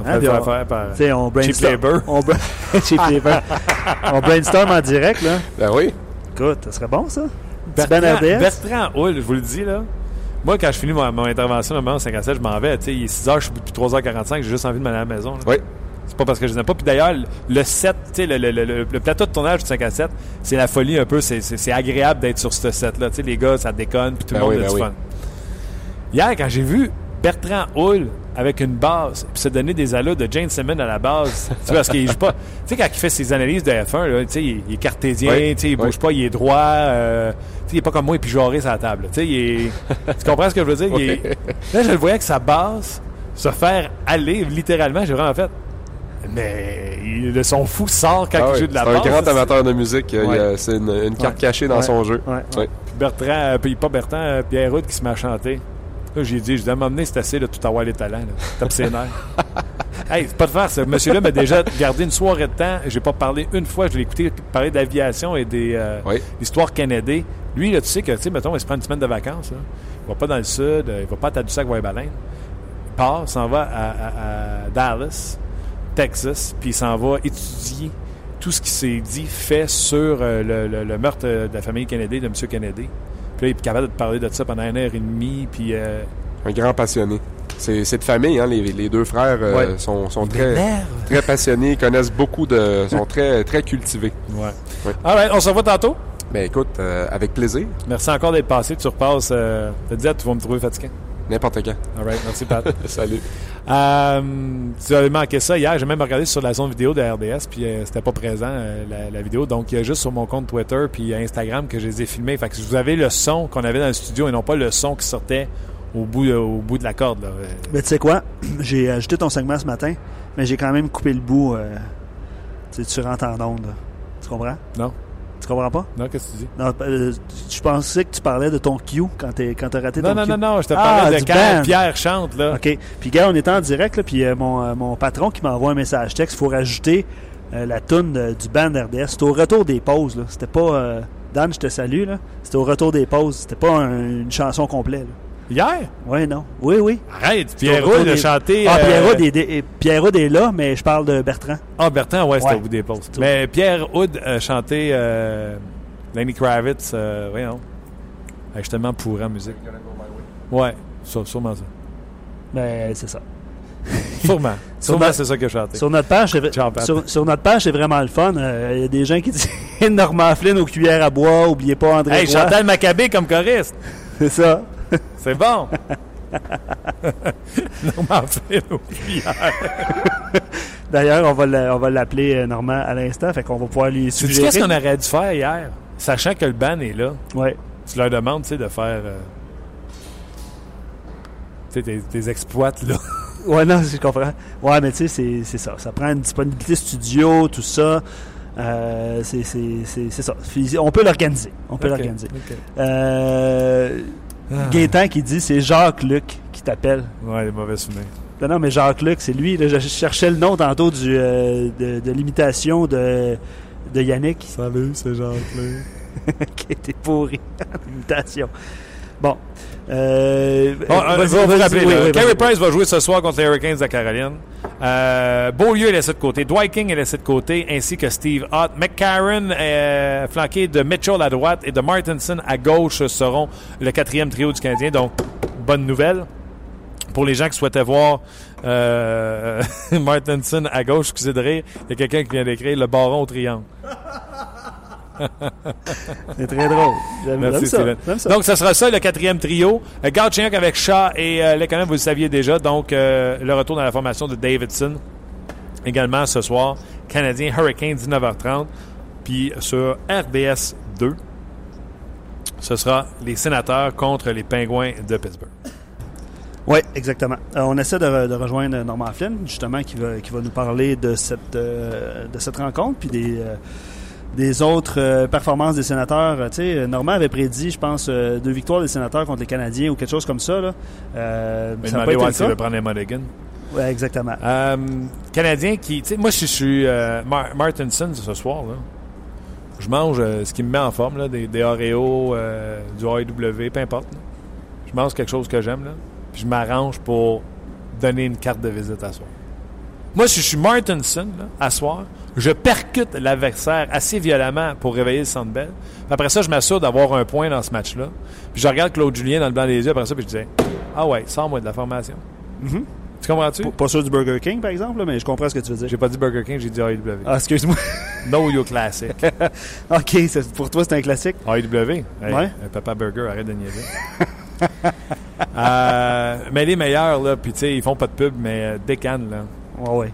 On Hein, le on- faire faire par... On brainstorm. Labour. On, bra- [laughs] [laughs] on brainstorm en direct, là. Ben oui. Écoute, ça serait bon, ça? Petit Ben Bertrand? Bertrand Hull, je vous le dis, là. Moi, quand je finis mon, mon intervention, 5 à 7, je m'en vais. Tu sais, il est 6 h, je suis depuis 3h45, j'ai juste envie de m'aller à la maison. là. Oui. C'est pas parce que je n'aime pas. Puis d'ailleurs, le set, tu sais, le, le- le- le- le plateau de tournage du 5 à 7, c'est la folie un peu. C'est, c'est- c'est agréable d'être sur ce set-là. Tu sais, les gars, ça déconne, puis tout le Ben monde oui, a ben du oui. fun. Hier, quand j'ai vu Bertrand Hull avec une base, puis se donner des allures de Jane Simmons à la base, [laughs] tu sais, parce qu'il joue pas. Tu sais, quand il fait ses analyses de F1, là, tu sais, il, il est cartésien, Oui, tu sais, il oui. bouge pas, il est droit. euh, sais, il est pas comme moi, et puis sur la table. Tu sais, il est- [laughs] tu comprends ce que je veux dire? Il est- [laughs] Là, je le voyais que sa base se faire aller, littéralement, j'ai vraiment fait. Mais il- le son fou sort quand Ah il joue de la c'est basse. un grand amateur de musique. euh, Ouais. C'est une, une carte Ouais. cachée dans Ouais. son jeu. Puis Bertrand, euh, puis pas Bertrand, Pierre Houd qui se met à chanter. Là, j'ai dit, je dois m'emmener, c'est assez de tout avoir les talents. Tape ses nerfs. [laughs] hey, c'est pas de faire. Ce monsieur-là m'a déjà gardé une soirée de temps. J'ai pas parlé une fois. Je l'ai écouté parler d'aviation et des euh, Oui. l'histoire canadienne. Lui, là, tu sais que, tu sais, mettons, il se prend une semaine de vacances. Là. Il va pas dans le sud. euh, il va pas à Tadoussac voir les baleines. Il part, s'en va à, à- à Dallas, Texas, puis il s'en va étudier tout ce qui s'est dit, fait sur euh, le, le- le meurtre de la famille Kennedy, de M. Kennedy. Puis là, il est capable de parler de ça pendant une heure et demie, puis... Euh, Un grand passionné. C'est de famille, hein, les, les deux frères euh, Ouais. sont, très, très passionnés, ils connaissent beaucoup de. sont très, très cultivés. Ouais. Ouais. All right, on se revoit tantôt. Mais écoute, euh, avec plaisir, Merci encore d'être passé. Tu repasses. Euh, T'as dit, tu vas me trouver fatiguant. N'importe quand. All right, merci, Pat. [laughs] Salut. Euh, tu avais manqué ça hier. J'ai même regardé sur la zone vidéo de RDS, puis euh, c'était pas présent, euh, la, la vidéo. Donc, il y a juste sur mon compte Twitter puis Instagram que je les ai filmés. Fait que vous avez le son qu'on avait dans le studio et non pas le son qui sortait au bout, euh, au bout de la corde. Là. Mais tu sais quoi? [clears throat] J'ai ajouté ton segment ce matin, mais j'ai quand même coupé le bout. euh, tu sais, tu rentres en onde. là. Tu comprends? Non? Tu comprends pas? Non, qu'est-ce que tu dis? Non, euh, je pensais que tu parlais de ton Q quand t'as raté Non, ton non, Q. non, non, je te Ah, parlais de du quand band. Pierre chante, là. OK. Puis, gars, on est en direct, là, puis euh, mon, euh, mon patron qui m'envoie un message texte, il faut rajouter la toune du band RDS. C'était au retour des pauses, là. C'était pas... Dan, je te salue, là. C'était au retour des pauses. C'était pas un- une chanson complète, là. Hier? Oui, non. Oui, oui. Arrête, a des- chanté. Ah, euh, Pierre Houd est, est- Pierre Houd est là, mais je parle de Bertrand. Ah, Bertrand, ouais, c'était Ouais. au bout des postes. Mais Pierre Houd a chanté euh, Lenny Kravitz, euh, voyons. Je suis tellement pourri en musique. Ouais, sûre- sûrement ça. Ben, c'est ça. [laughs] Sûrement. Sûrement, c'est ça que j'ai chanté. Sur notre page, c'est- sur, sur notre page, c'est vraiment le fun. Euh, Il y a des gens qui disent [laughs] Normand Flynn aux cuillères à bois, oubliez pas André Hey, Roy. Chantal Maccabé comme choriste. [laughs] C'est ça. C'est bon. [laughs] Normand. [laughs] D'ailleurs, on va on va l'appeler euh, Normand à l'instant, fait qu'on va pouvoir lui suggérer. qu'est-ce qu'on aurait dû faire hier? Sachant que le ban est là, Ouais. tu leur demandes, tu sais, de faire... euh, tu sais, tes, tes exploits, là. [laughs] Ouais, non, je comprends. Ouais, mais tu sais, c'est- ça. Ça prend une disponibilité studio, tout ça. Euh, c'est ça. On peut l'organiser. On peut l'organiser. Euh, Ah. Gaétan qui dit c'est Jacques-Luc qui t'appelle. Ouais, les mauvais souvenirs. Non, non, mais Jacques-Luc, c'est lui. là. je cherchais le nom tantôt du, euh, de, de l'imitation de, de Yannick Salut, c'est Jean-Claude. [laughs] qui était pourri l'imitation. Bon. Euh, Bon, euh, vous rappeler. oui, Carey. Price va jouer ce soir contre les Hurricanes de Caroline. Euh, Beaulieu est laissé de côté. Dwight King est laissé de côté, ainsi que Steve Ott. McCarron, flanqué de Mitchell à droite et de Martinson à gauche, seront le quatrième trio du Canadien. Donc, bonne nouvelle. Pour les gens qui souhaitaient voir euh, [laughs] Martinson à gauche, excusez de rire, il y a quelqu'un qui vient d'écrire le baron au triangle. [laughs] C'est très drôle. Merci, ça. Ça. Donc, ce sera ça, le quatrième trio. Galchenyuk avec Shaw et euh, Lekonen, vous le saviez déjà. Donc, euh, le retour dans la formation de Davidson. Également, ce soir, Canadien Hurricane, 19h30. Puis, sur RDS 2, ce sera les sénateurs contre les Pingouins de Pittsburgh. Oui, exactement. Euh, on essaie de, re- de rejoindre Norman Flynn, justement, qui va, qui va nous parler de cette, euh, de cette rencontre, puis des, euh, des autres euh, performances des sénateurs. Euh, tu sais, Normand avait prédit, je pense, euh, deux victoires des sénateurs contre les Canadiens ou quelque chose comme ça. Là. Euh, Mais ça demandez pas s'il prendre les Mulligan. Ouais, exactement. Euh, Canadien qui. Tu sais, moi, je suis euh, Mar- Martinson ce soir. Là. Je mange euh, ce qui me met en forme, là, des, des Oreos, euh, du AEW, peu importe. là. Je mange quelque chose que j'aime. Puis je m'arrange pour donner une carte de visite à soir. Moi, si je suis Martinson, là, à soir, je percute l'adversaire assez violemment pour réveiller le centre belle. Après ça, je m'assure d'avoir un point dans ce match-là. Puis je regarde Claude Julien dans le blanc des yeux après ça, puis je dis Ah ouais, sors-moi de la formation. Mhm. Tu comprends-tu? Pas- sûr du Burger King, par exemple, là, mais je comprends ce que tu veux dire. J'ai pas dit Burger King, j'ai dit AEW. Ah, excuse-moi. No Yo Classic. [laughs] OK, pour toi, c'est un classique. AEW. Hey, Ouais. Papa Burger, arrête de niaiser. [laughs] euh, mais les meilleurs, là, puis tu sais, ils font pas de pub, mais euh, décanne, là. Ouais, ouais.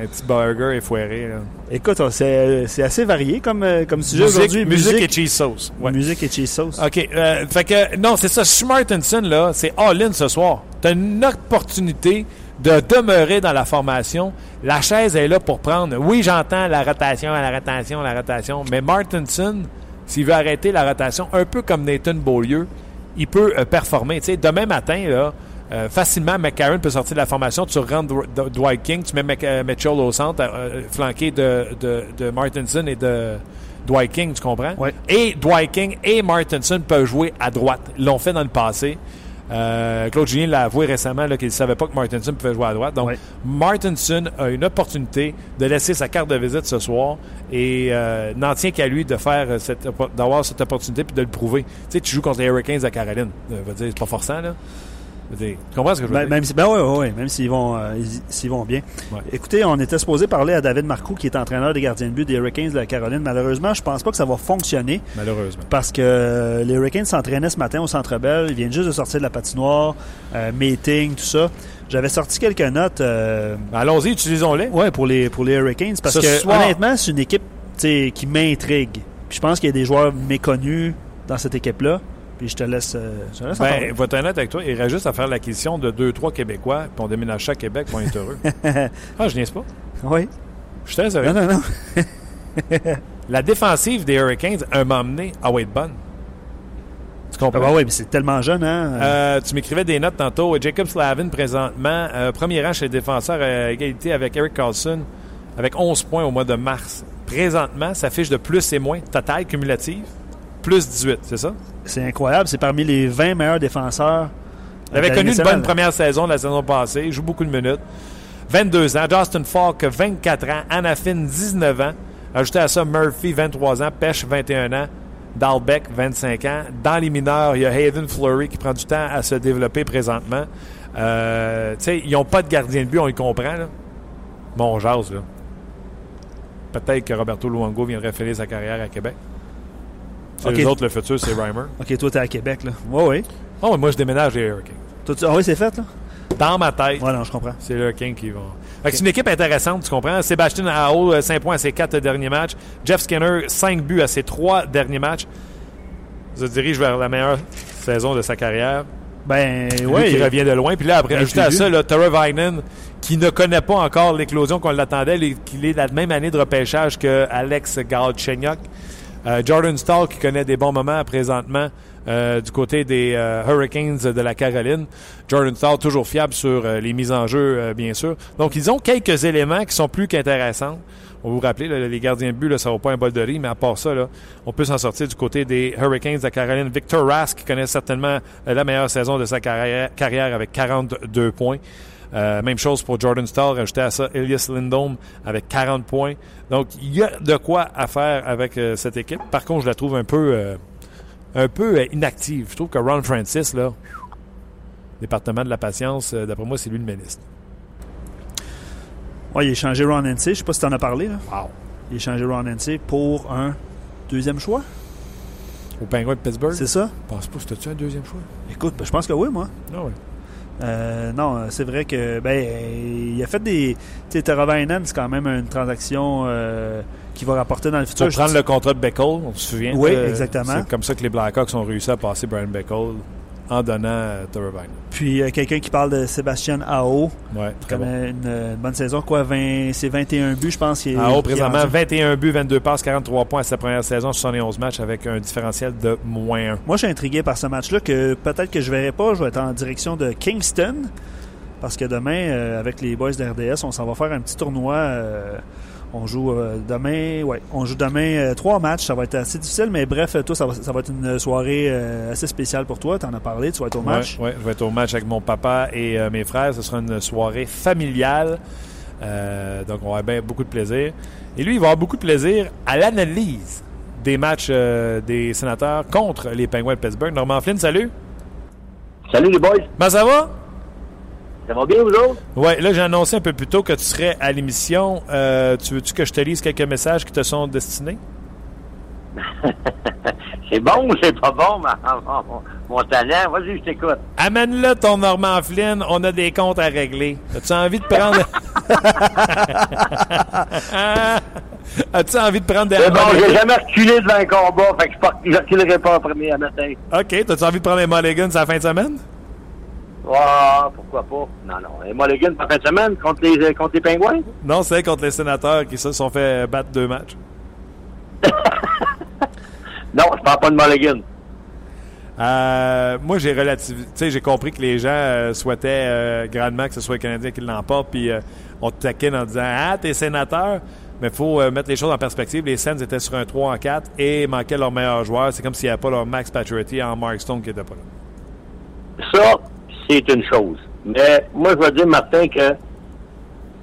Un petit burger effoiré. Là. Écoute, c'est c'est assez varié comme, euh, comme sujet Musique, aujourd'hui. musique et cheese sauce. Ouais. Musique et cheese sauce. OK. euh, fait que, non, c'est ça. Schmartenson, là, c'est all-in ce soir. T'as une opportunité de demeurer dans la formation. La chaise est là pour prendre. Oui, j'entends la rotation, la rotation, la rotation. Mais Martinson, s'il veut arrêter la rotation, un peu comme Nathan Beaulieu, il peut euh, performer. Tu sais, demain matin, là, euh, facilement, McCarron peut sortir de la formation. Tu rentres Dw- Dw- Dwight King, tu mets Mc- euh, Mitchell au centre, euh, flanqué de, de, de Martinson et de Dwight King, tu comprends? Ouais. Et Dwight King et Martinson peuvent jouer à droite. Ils l'ont fait dans le passé. Euh, Claude Julien l'a avoué récemment qu'il ne savait pas que Martinson pouvait jouer à droite. Donc, Ouais. Martinson a une opportunité de laisser sa carte de visite ce soir et euh, n'en tient qu'à lui de faire cette, d'avoir cette opportunité puis de le prouver. Tu sais, tu joues contre les Hurricanes à Caroline. Euh, dire, c'est pas forçant, là. Tu comprends ce que je veux Ben, dire? même si, ben ouais, ouais, ouais, même s'ils vont, euh, ils- s'ils vont bien. Ouais. Écoutez, on était supposé parler à David Marcoux, qui est entraîneur des gardiens de but des Hurricanes de la Caroline. Malheureusement, je pense pas que ça va fonctionner Malheureusement. parce que euh, les Hurricanes s'entraînaient ce matin au Centre Bell. Ils viennent juste de sortir de la patinoire, euh, meeting, tout ça. J'avais sorti quelques notes, euh, Allons-y, utilisons-les. ouais, pour les pour les Hurricanes parce Ce que soir- honnêtement, c'est une équipe, qui m'intrigue. Je pense qu'il y a des joueurs méconnus dans cette équipe-là. Puis je te laisse, euh, je te laisse Ben, parler. va être honnête avec toi, il reste juste à faire l'acquisition de 2-3 Québécois, puis on déménage à Québec, on est heureux. [laughs] ah, je niaise pas. Oui. Je suis très sérieux. Non, non, non. [laughs] La défensive des Hurricanes a m'emmené à Wade Bunn. Tu comprends? Ah ouais, mais c'est tellement jeune, hein? Euh, tu m'écrivais des notes tantôt. Jacob Slavin, présentement, euh, premier rang chez les défenseurs à égalité avec Eric Carlson, avec 11 points au mois de mars. Présentement, ça fiche de plus et moins, total cumulative, plus 18, c'est ça? C'est incroyable. C'est parmi les 20 meilleurs défenseurs. Il avait de connu une bonne première saison la saison passée. Il joue beaucoup de minutes. 22 ans. Justin Falk, 24 ans. Anna Finn, 19 ans. Ajouté à ça, Murphy, 23 ans. Pêche, 21 ans. Dalbeck, 25 ans. Dans les mineurs, il y a Hayden Fleury qui prend du temps à se développer présentement. Euh, tu sais, ils n'ont pas de gardien de but, on y comprend. Là. Bon, on jase, là. Peut-être que Roberto Luongo viendrait finir sa carrière à Québec. Les autres, le futur, c'est Reimer. OK, toi, t'es à Québec, là. Oui, oui. Oh, moi, je déménage les Hurricanes. Toi, tu- Ah oui, c'est fait, là? Dans ma tête, Ouais, non, je comprends. C'est le King qui que C'est une équipe intéressante, tu comprends? Sébastien Aho, 5 points à ses 4 derniers matchs. Jeff Skinner, 5 buts à ses 3 derniers matchs. Se dirige vers la meilleure saison de sa carrière. Ben, ouais. qui revient de loin. Puis là, après, Ben, ajouté à ça, là, Tara Vinen, qui ne connaît pas encore l'éclosion qu'on l'attendait, il- qu'il est la même année de repêchage que Alex Galchenyuk. Euh, Jordan Stahl, qui connaît des bons moments présentement euh, du côté des euh, Hurricanes de la Caroline. Jordan Stahl, toujours fiable sur les mises en jeu, bien sûr. Donc, ils ont quelques éléments qui sont plus qu'intéressants. On vous rappeler, là, les gardiens de but, là, ça va pas un bol de riz, mais à part ça, là, on peut s'en sortir du côté des Hurricanes de la Caroline. Victor Rask, qui connaît certainement la meilleure saison de sa carrière, carrière avec 42 points. Euh, même chose pour Jordan Stahl, rajouté à ça Elias Lindholm avec 40 points. Donc, il y a de quoi à faire avec euh, cette équipe. Par contre, je la trouve un peu, euh, un peu inactive. Je trouve que Ron Francis, là, département de la patience, d'après moi, c'est lui le ministre. Ouais, il a échangé Ron NC. Je sais pas si t'en as parlé, là. Wow. Il a échangé Ron NC pour un deuxième choix. Au Penguin de Pittsburgh? C'est ça? Je pense pas, c'était-tu un deuxième choix? Écoute, ben, je pense que oui, moi. Ah ouais. Euh, non, c'est vrai que ben euh, il a fait des. Tu sais, c'est quand même une transaction euh, qui va rapporter dans le futur. Pour prendre le contrat de Beckel, on se souvient. Oui, euh, exactement. C'est comme ça que les Blackhawks ont réussi à passer Brian Beckel en donnant euh, Turbine. Puis euh, quelqu'un qui parle de Sébastien Ao, Ouais, très bon. connaît une, une bonne saison, quoi, 20, c'est 21 buts, je pense. qu'il est présentement, rendu. 21 buts, 22 passes, 43 points à sa première saison, 71 matchs avec un différentiel de moins 1. Moi, je suis intrigué par ce match-là que peut-être que je verrai pas. Je vais être en direction de Kingston. Parce que demain, euh, avec les boys de RDS, on s'en va faire un petit tournoi. euh, on joue euh, demain, ouais, on joue demain euh, trois matchs. Ça va être assez difficile, mais bref, toi, ça va, ça va être une soirée euh, assez spéciale pour toi. Tu en as parlé, tu vas être au match. Ouais, ouais, je vais être au match avec mon papa et euh, mes frères. Ce sera une soirée familiale. Euh, donc, on va avoir bien beaucoup de plaisir. Et lui, il va avoir beaucoup de plaisir à l'analyse des matchs euh, des sénateurs contre les Penguins de Pittsburgh. Norman Flynn, salut. Salut les boys, Comment ça va? Ça va bien vous autres? Ouais, là, j'ai annoncé un peu plus tôt que tu serais à l'émission. Euh, tu veux-tu que je te lise quelques messages qui te sont destinés? [laughs] C'est bon ou c'est pas bon, ma- [laughs] mon, mon talent? Vas-y, je t'écoute. Amène-le ton Normand Flynn, on a des comptes à régler. As-tu envie de prendre. [laughs] As-tu envie de prendre des Mais bon, j'ai jamais reculé devant un combat, fait que je je reculerai pas en premier à matin. OK, t'as-tu envie de prendre des mulligans à la fin de semaine? Ah, pourquoi pas? Non, non. Et Mulligan, en fin de semaine, contre les, contre les Pingouins? Non, c'est contre les sénateurs qui se sont fait battre deux matchs. [laughs] Non, je parle pas de Mulligan. Euh, moi, j'ai relativisé. Tu sais, j'ai compris que les gens euh, souhaitaient euh, grandement que ce soit les Canadiens qui l'emportent, puis euh, on te taquine en disant Ah, t'es sénateur. Mais il faut euh, mettre les choses en perspective. Les Sens étaient sur un 3 en 4 et manquaient leur meilleur joueur. C'est comme s'il n'y avait pas leur Max Pacioretty en Mark Stone qui n'était pas là. Ça, c'est une chose. Mais moi, je veux dire, Martin, que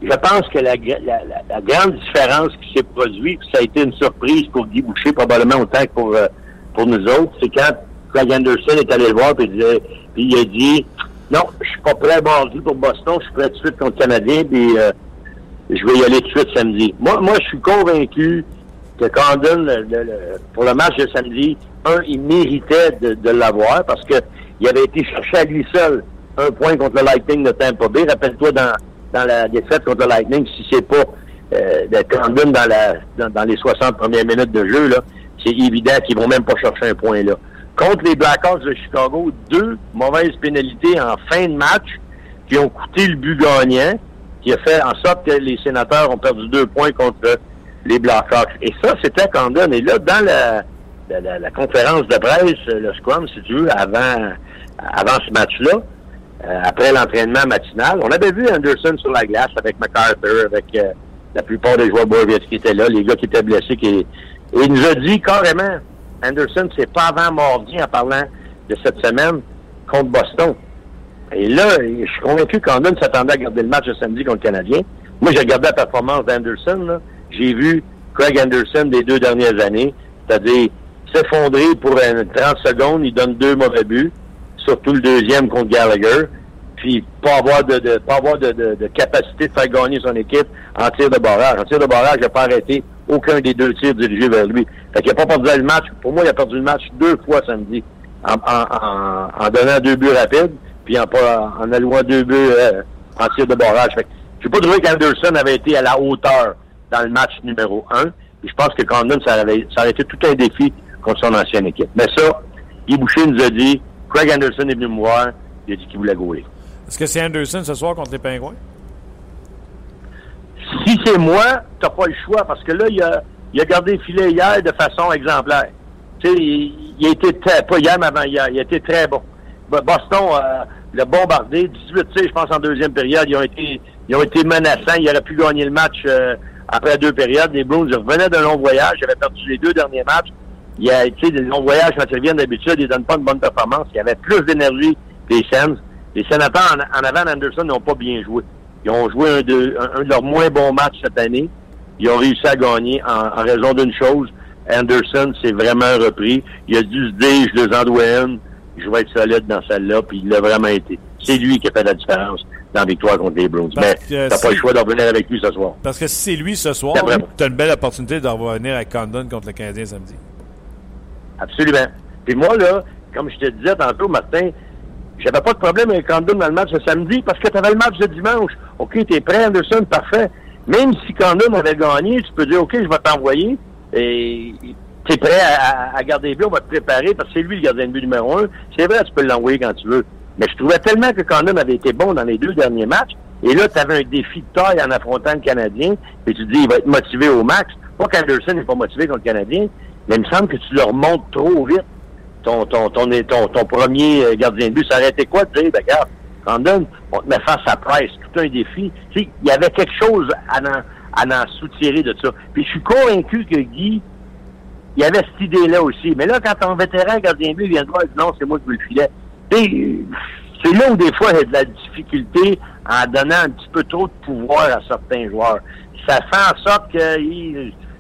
je pense que la, grande différence qui s'est produite, ça a été une surprise pour Guy Boucher, probablement autant que pour, euh, pour nous autres, c'est quand Craig Anderson est allé le voir, puis il, a dit Non, je suis pas prêt mardi pour Boston, je suis prêt tout de suite contre le Canadien, puis euh, je vais y aller tout de suite samedi. Moi, moi je suis convaincu que Condon, pour le match de samedi, un, il méritait de, de l'avoir parce que il avait été chercher à lui seul un point contre le Lightning de Tampa Bay. Rappelle-toi dans, dans la défaite contre le Lightning, si c'est pas euh, de dans, dans, les 60 premières minutes de jeu, c'est évident qu'ils vont même pas chercher un point là. Contre les Blackhawks de Chicago, deux mauvaises pénalités en fin de match qui ont coûté le but gagnant, qui a fait en sorte que les sénateurs ont perdu deux points contre les Blackhawks. Et ça, c'était Condon. Et là, dans la conférence de presse, le scrum, si tu veux, avant, avant ce match-là, euh, après l'entraînement matinal, on avait vu Anderson sur la glace avec MacArthur, avec euh, la plupart des joueurs Borgets qui étaient là, les gars qui étaient blessés. Qui... Et il nous a dit carrément, Anderson, c'est pas avant mardi en parlant de cette semaine contre Boston. Et là, je suis convaincu qu'Andon s'attendait à garder le match de samedi contre le Canadien. Moi, j'ai regardé la performance d'Anderson. J'ai vu Craig Anderson des deux dernières années, c'est-à-dire s'effondrer pour euh, 30 secondes, il donne deux mauvais buts, surtout le deuxième contre Gallagher, puis pas avoir de, pas avoir de, capacité de faire gagner son équipe en tir de barrage. En tir de barrage, il n'a pas arrêté aucun des deux tirs dirigés vers lui. Fait qu'il n'a pas perdu le match. Pour moi, il a perdu le match deux fois samedi en, donnant deux buts rapides, puis en, en allouant deux buts euh, en tir de barrage. Fait que j'ai pas trouvé qu'Anderson avait été à la hauteur dans le match numéro un. Puis je pense que Condon, ça, avait, ça aurait été tout un défi contre son ancienne équipe. Mais ça, Guy nous a dit, Craig Anderson est venu me voir, il a dit qu'il voulait gauler. Est-ce que c'est Anderson ce soir contre les Pingouins? Si c'est moi, t'as pas le choix parce que là, il a, il a gardé le filet hier de façon exemplaire. Tu sais, il, il a été très, pas hier, mais avant hier, il a été très bon. Bo- Boston euh, l'a bombardé, 18 tirs, je pense, en deuxième période. Ils ont été, ils ont été menaçants. Il aurait pu gagner le match euh, après deux périodes. Les Blues ils revenaient d'un long voyage. Ils avaient perdu les deux derniers matchs. Il y a, tu sais, des longs voyages, quand ils reviennent d'habitude, ils donnent pas une bonne performance. Il y avait plus d'énergie des Sens. Les sénateurs en, en avant d'Anderson n'ont pas bien joué. Ils ont joué un de, un, un de leurs moins bons matchs cette année. Ils ont réussi à gagner en, en raison d'une chose. Anderson s'est vraiment repris. Il a dû se dire, je les en dois une. Je vais être solide dans celle-là, puis il l'a vraiment été. C'est lui qui a fait la différence dans la victoire contre les Bruins. Mais que t'as pas le choix d'en revenir avec lui ce soir. Parce que si c'est lui ce soir, D'après moi. tu as une belle opportunité de revenir avec Condon contre le Canadien samedi. Absolument. Puis moi, là, comme je te disais tantôt, Martin, j'avais pas de problème avec Condon dans le match de samedi parce que tu avais le match de dimanche. OK, t'es prêt, Anderson, parfait. Même si Condon avait gagné, tu peux dire, OK, je vais t'envoyer. Et t'es prêt à, garder les buts, on va te préparer parce que c'est lui le gardien de but numéro un. C'est vrai, tu peux l'envoyer quand tu veux. Mais je trouvais tellement que Condon avait été bon dans les deux derniers matchs. Et là, tu avais un défi de taille en affrontant le Canadien. Et tu dis, il va être motivé au max. Pas qu'Anderson n'est pas motivé contre le Canadien, mais il me semble que tu le remontes trop vite ton, ton, ton, ton, ton premier euh, gardien de but. Ça aurait été quoi de dire, ben, regarde, Condon, on te met face à Price, tout un défi. Tu sais, il y avait quelque chose à en, à soutirer de ça. Puis je suis convaincu que Guy, il y avait cette idée-là aussi. Mais là, quand ton vétéran gardien de but vient de voir, non, c'est moi qui veux le filet. C'est là où des fois il y a de la difficulté en donnant un petit peu trop de pouvoir à certains joueurs. Ça fait en sorte que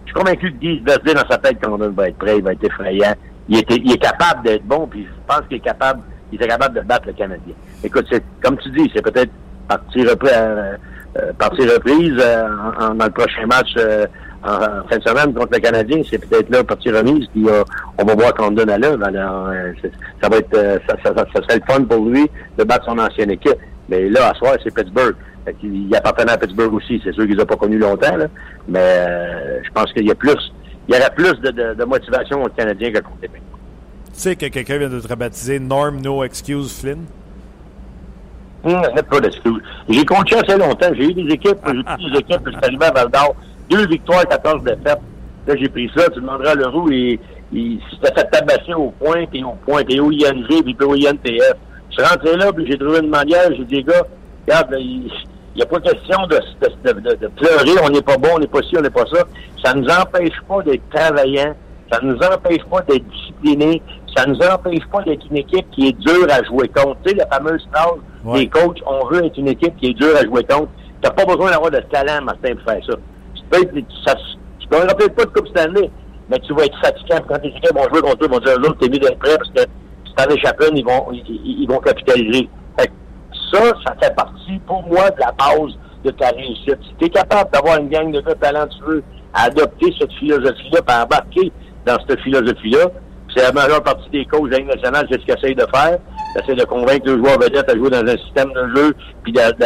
je suis convaincu que Guy se dans sa tête qu'on va être prêt, il va être effrayant. Il est, il est capable d'être bon, puis je pense qu'il est capable, il est capable de battre le Canadien. Écoute, c'est comme tu dis, c'est peut-être partie reprise, euh, euh, partie reprise euh, en- en- dans le prochain match euh, en, en fin de semaine contre le Canadien, c'est peut-être là partie remise, puis euh, on va voir qu'on donne à l'œuvre. Alors, ça va être, ça, ça, ça, ça serait le fun pour lui de battre son ancienne équipe. Mais là, à soir, c'est Pittsburgh. Fait il appartenait à Pittsburgh aussi. C'est sûr qu'ils n'ont pas connu longtemps, là. Mais euh, je pense qu'il y a plus, il y aurait plus de, de, de motivation aux Canadiens que contre les. Tu sais que quelqu'un vient de te rebaptiser Norm No Excuse Flynn? Hum, pas d'excuse. J'ai coaché assez longtemps. J'ai eu des équipes, j'ai pris [laughs] des équipes, je suis arrivé à Val d'Or. Deux victoires, 14 défaites. Là, j'ai pris ça. Tu demanderas à Leroux, il, il s'était fait tabasser au point, puis au point, puis au ING, puis au INTF. Je suis rentré là, puis j'ai trouvé une manière. J'ai dit, gars, regarde, là, il n'y a pas question de, de, de, de pleurer, on n'est pas bon, on n'est pas ci, on n'est pas ça. Ça ne nous empêche pas d'être travaillants. Ça ne nous empêche pas d'être disciplinés. Ça ne nous empêche pas d'être une équipe qui est dure à jouer contre. Tu sais, la fameuse phrase Ouais. des coachs, on veut être une équipe qui est dure à jouer contre. Tu n'as pas besoin d'avoir de talent, Martin, pour faire ça. Tu peux être, ça, tu gagneras peut-être pas de Coupe Stanley, mais tu vas être fatiguant. Quand tes équipes vont jouer contre ils vont dire, l'autre, t'es mieux d'être prêt parce que t'en échappes une, ils vont, ils, ils- vont capitaliser. Fait que ça, ça fait partie, pour moi, de la base de ta réussite. Si tu es capable d'avoir une gang de gars talentueux à adopter cette philosophie-là, à embarquer dans cette philosophie-là, c'est la majeure partie des coachs de la nationale, c'est ce qu'ils essayent de faire. Ils de convaincre le joueur vedette à jouer dans un système de jeu, puis d'être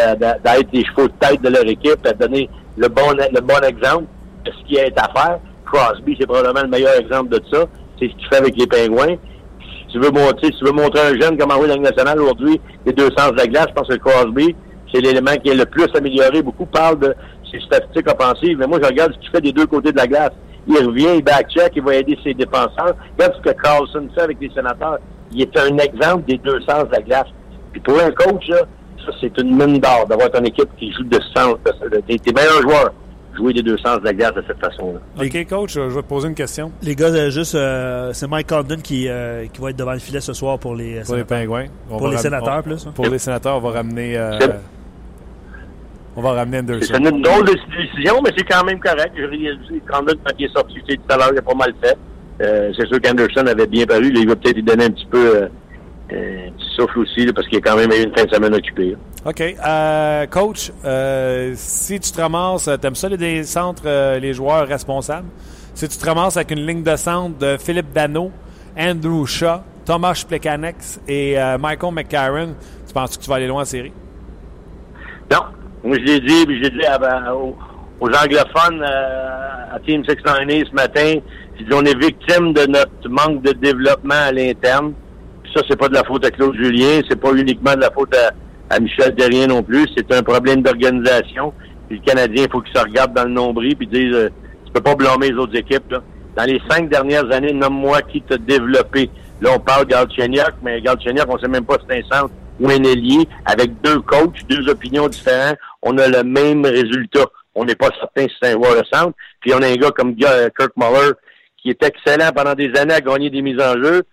les chevaux de tête de leur équipe, à donner le bon, le bon exemple de ce qui est à faire. Crosby, c'est probablement le meilleur exemple de ça. C'est ce qu'il fait avec les Pingouins. Tu veux montrer, tu veux montrer un jeune comment jouer dans la nationale aujourd'hui, les deux sens de la glace, je pense que Crosby, c'est l'élément qui est le plus amélioré. Beaucoup parlent de ses statistiques offensives, mais moi, je regarde ce qu'il fait des deux côtés de la glace. Il revient, il back-check, il va aider ses défenseurs. Regarde ce que Carlson fait avec les sénateurs. Il est un exemple des deux sens de la glace. Puis pour un coach, là, ça, c'est une mine d'or d'avoir ton équipe qui joue de sens. de- de- Tes tes meilleurs joueurs jouer des deux sens de la glace de cette façon-là. OK, coach, je vais te poser une question Les gars, euh, juste, euh, c'est Mike Condon qui, euh, qui va être devant le filet ce soir pour les, euh, pour les sénateurs. Pingouins. On Pour les sénateurs, on- plus, hein. Pour les sénateurs, on va ramener... euh, C'est- on va ramener C'est Anderson. une drôle de décision, mais c'est quand même correct. Je réalise quand il est sorti tout à l'heure, il a pas mal fait. Euh, c'est sûr qu'Anderson avait bien paru. Là, il va peut-être lui donner un petit peu euh, euh, petit souffle aussi, là, parce qu'il a quand même eu une fin de semaine occupée. là. OK. Euh, coach, euh, si tu te ramasses, t'aimes ça les centres, euh, les joueurs responsables? Si tu te ramasses avec une ligne de centre de Philippe Dano, Andrew Shaw, Thomas Plekanec et euh, Michael McCarron, tu penses que tu vas aller loin en série? Non. Moi, je l'ai dit, puis je l'ai dit à- aux, aux anglophones euh, à Team 698 ce matin. J'ai dit, on est victime de notre manque de développement à l'interne. Ça, c'est pas de la faute à Claude Julien, c'est pas uniquement de la faute à, à Michel Terrien non plus. C'est un problème d'organisation. Puis le Canadien, il faut qu'il se regarde dans le nombril puis dise, euh, tu peux pas blâmer les autres équipes. Là. Dans les cinq dernières années, nomme-moi qui t'a développé. Là, on parle Galchenyuk, mais Galchenyuk, on sait même pas si c'est un centre ou un ailier. Avec deux coachs, deux opinions différentes, on a le même résultat. On n'est pas certain si c'est un joueur de centre. Puis on a un gars comme Kirk Muller qui est excellent pendant des années à gagner des mises en jeu.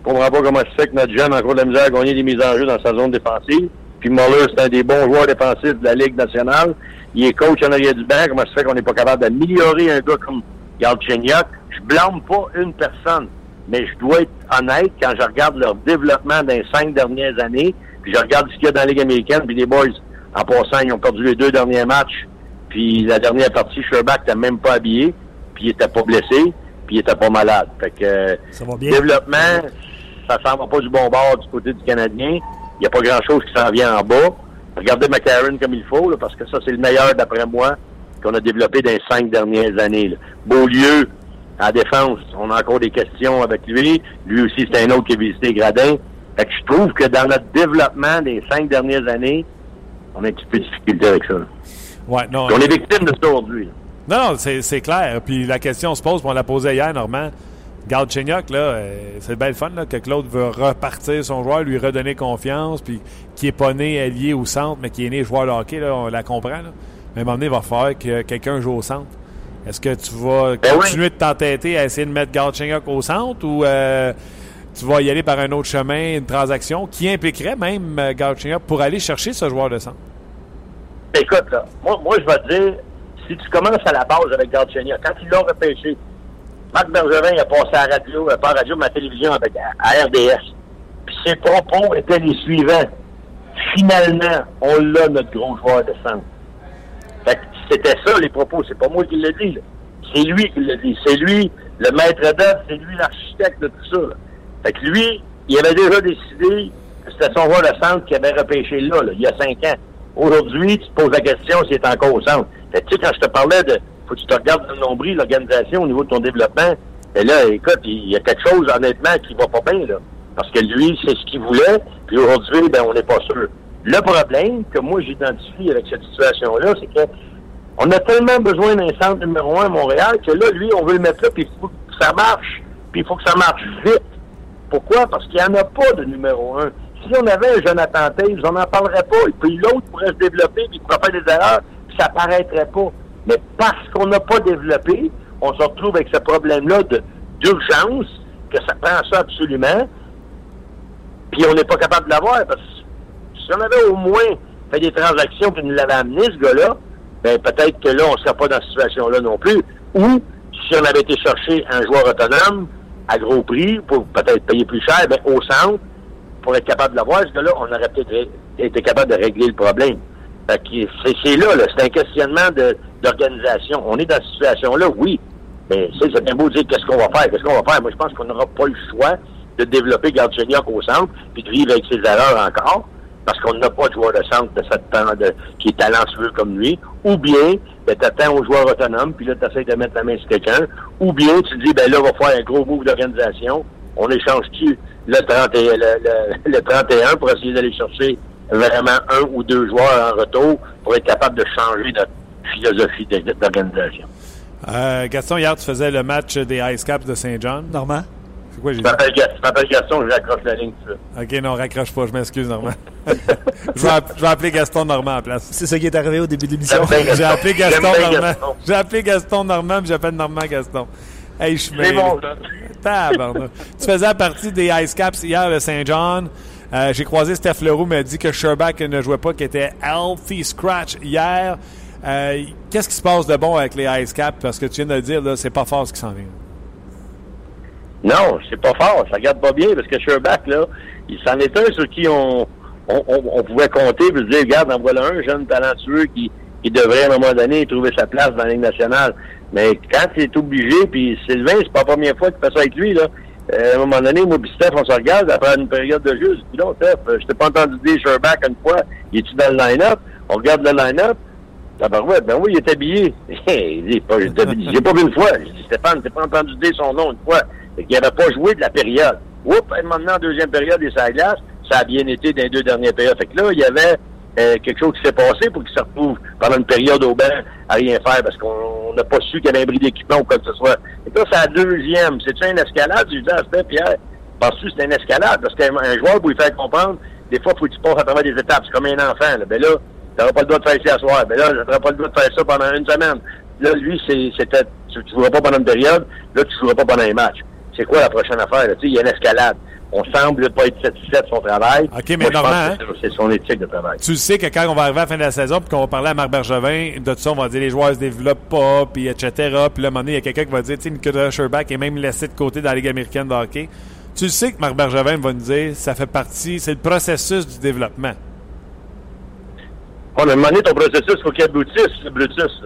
Je comprends pas comment se fait que notre jeune a encore de la misère à gagner des mises en jeu dans sa zone défensive. Puis Muller, c'est un des bons joueurs défensifs de la Ligue nationale. Il est coach en arrière du banc. Comment se fait qu'on n'est pas capable d'améliorer un gars comme Galchenyuk? Je blâme pas une personne, mais je dois être honnête quand je regarde leur développement dans les cinq dernières années, puis je regarde ce qu'il y a dans la Ligue américaine, puis les boys, en passant, ils ont perdu les deux derniers matchs, puis la dernière partie, Sherbach n'était même pas habillé, puis il était pas blessé, puis il était pas malade. Fait que Ça va bien? développement, ça s'en va pas du bon bord du côté du Canadien. Il n'y a pas grand-chose qui s'en vient en bas. Regardez McCarron comme il faut, là, parce que ça, c'est le meilleur, d'après moi, qu'on a développé dans les cinq dernières années. Là. Beaulieu, en défense, on a encore des questions avec lui. Lui aussi, c'est un autre qui a visité Gradin. Fait que je trouve que dans notre développement des cinq dernières années, on a un petit peu de difficulté avec ça. là. Ouais, non. On est victime de ça aujourd'hui. Non, c'est clair. Puis la question se pose, puis on l'a posée hier, Normand. Galchenyuk, là, euh, c'est bien le fun là, que Claude veut repartir son joueur, lui redonner confiance, puis qui est pas né allié au centre, mais qui est né joueur de hockey, là, on la comprend. Là. Mais à un moment donné, il va falloir que quelqu'un joue au centre. Est-ce que tu vas Ben continuer de t'entêter à essayer de mettre Galchenyuk au centre ou euh, tu vas y aller par un autre chemin, une transaction qui impliquerait même euh, Galchenyuk pour aller chercher ce joueur de centre? Écoute, là, moi, moi, je vais te dire, si tu commences à la base avec Galchenyuk, quand ils l'ont repêché, Marc Bergevin a passé à la radio, pas à la radio, mais à la télévision avec, à, RDS. Puis ses propos étaient les suivants. Finalement, on l'a, notre gros joueur de centre. Fait que c'était ça, les propos. C'est pas moi qui dit, là. C'est lui qui l'a dit. C'est lui, le maître d'œuvre, c'est lui l'architecte de tout ça. là. Fait que lui, il avait déjà décidé c'était son joueur de centre qui avait repêché là, là, il y a cinq ans. Aujourd'hui, tu te poses la question s'il est encore au centre. Fait que, tu sais, quand je te parlais de faut que tu te regardes dans le nombril, l'organisation au niveau de ton développement, et là, écoute, il y a quelque chose, honnêtement, qui va pas bien, là. Parce que lui, c'est ce qu'il voulait, puis aujourd'hui, ben, on n'est pas sûr. Le problème que moi j'identifie avec cette situation-là, c'est que on a tellement besoin d'un centre numéro un à Montréal que là, lui, on veut le mettre là, puis il faut que ça marche. Puis il faut que ça marche vite. Pourquoi? Parce qu'il n'y en a pas de numéro un. Si on avait un Jonathan Taves, on n'en parlerait pas. Et puis l'autre pourrait se développer, puis il pourrait faire des erreurs, puis ça paraîtrait pas. Mais parce qu'on n'a pas développé, on se retrouve avec ce problème-là d'urgence, que ça prend ça absolument, puis on n'est pas capable de l'avoir. Parce que si on avait au moins fait des transactions puis nous l'avait amené, ce gars-là, ben peut-être que là, on ne serait pas dans cette situation-là non plus. Ou si on avait été chercher un joueur autonome à gros prix pour peut-être payer plus cher, ben au centre, pour être capable de l'avoir, ce gars-là, on aurait peut-être été capable de régler le problème. C'est là, là c'est un questionnement d'organisation. On est dans cette situation-là, oui. Mais c'est bien beau dire qu'est-ce qu'on va faire, qu'est-ce qu'on va faire. Moi, je pense qu'on n'aura pas le choix de développer Gardeniak au centre, puis de vivre avec ses erreurs encore parce qu'on n'a pas de joueur de centre de cette de, qui est talentueux comme lui, ou bien ben, tu attends aux joueurs autonomes, puis là, tu essaies de mettre la main sur quelqu'un, ou bien tu dis, ben là, on va faire un gros move d'organisation, on échange-tu le, 31, le, le, 31 pour essayer d'aller chercher vraiment un ou deux joueurs en retour pour être capable de changer notre philosophie d'organisation. Euh, Gaston, hier, tu faisais le match des Ice Caps de Saint-Jean. Normand? C'est quoi, j'ai Je m'appelle Gaston, je m'appelle Gaston, je raccroche la ligne. ça. OK, non, raccroche pas, je m'excuse, Normand. [laughs] je, vais app- je vais appeler Gaston Normand en place. C'est ça qui est arrivé au début de l'émission. J'ai appelé Gaston Normand. J'ai appelé Gaston Normand, puis j'appelle Normand Gaston. Hey, je suis bon, tu faisais partie des Ice Caps hier de Saint-John. Euh, J'ai croisé Steph Leroux, m'a dit que Sherbach ne jouait pas, qu'il était healthy scratch hier. Euh, Qu'est-ce qui se passe de bon avec les Ice Caps? Parce que tu viens de le dire, c'est pas fort ce qui s'en vient. Non, c'est pas fort. Ça regarde pas bien parce que Sherbach, là, il s'en est un sur qui on, pouvait compter et se dire, regarde, en voilà un jeune talentueux qui, qui devrait, à un moment donné, trouver sa place dans la Ligue nationale. Mais quand il est obligé, puis Sylvain, c'est pas la première fois qu'il fait ça avec lui, là. Euh, à un moment donné, moi puis Steph, on se regarde après une période de jeu. Je dis, non, Steph, euh, je t'ai pas entendu dire Sherbach une fois. Il est-tu dans le line-up? On regarde le line-up. Tabarouette, ben oui, il est habillé. [laughs] il dit, pas, j'ai pas vu une fois. Je dis, Stéphane, t'as pas entendu dire son nom une fois. Fait qu'il n'avait pas joué de la période. Oups, maintenant, en deuxième période, sur la glace. Ça a bien été dans les deux dernières périodes. Fait que là, il y avait euh, quelque chose qui s'est passé pour qu'il se retrouve pendant une période au banc à rien faire parce qu'on n'a pas su qu'il y avait un bris d'équipement ou quoi que ce soit. Et là, c'est la deuxième. C'est-tu une escalade? Je dis à Steph, Pierre, penses-tu que c'est une escalade? Parce qu'un un joueur, pour lui faire comprendre, des fois, faut que tu passes à travers des étapes. C'est comme un enfant. Là. Ben là, t'auras pas le droit de faire ça à soir. Ben là, t'auras pas le droit de faire ça pendant une semaine. Là, lui, c'était, tu, tu joueras pas pendant une période. Là, tu joueras pas pendant un match. C'est quoi la prochaine affaire? Tu il y a une escalade. On semble pas être satisfait de son travail. OK, mais que c'est- son éthique de travail. Tu le sais que quand on va arriver à la fin de la saison, puis qu'on va parler à Marc Bergevin, de tout ça, on va dire les joueurs se développent pas, puis etc. Puis là, à un moment donné, il y a quelqu'un qui va dire, tu sais, Nicolas Sherbach est même laissé de côté dans la Ligue américaine de hockey. Tu le sais que Marc Bergevin va nous dire, ça fait partie, c'est le processus du développement. On a demandé ton processus, il faut qu'il aboutisse, Brutus.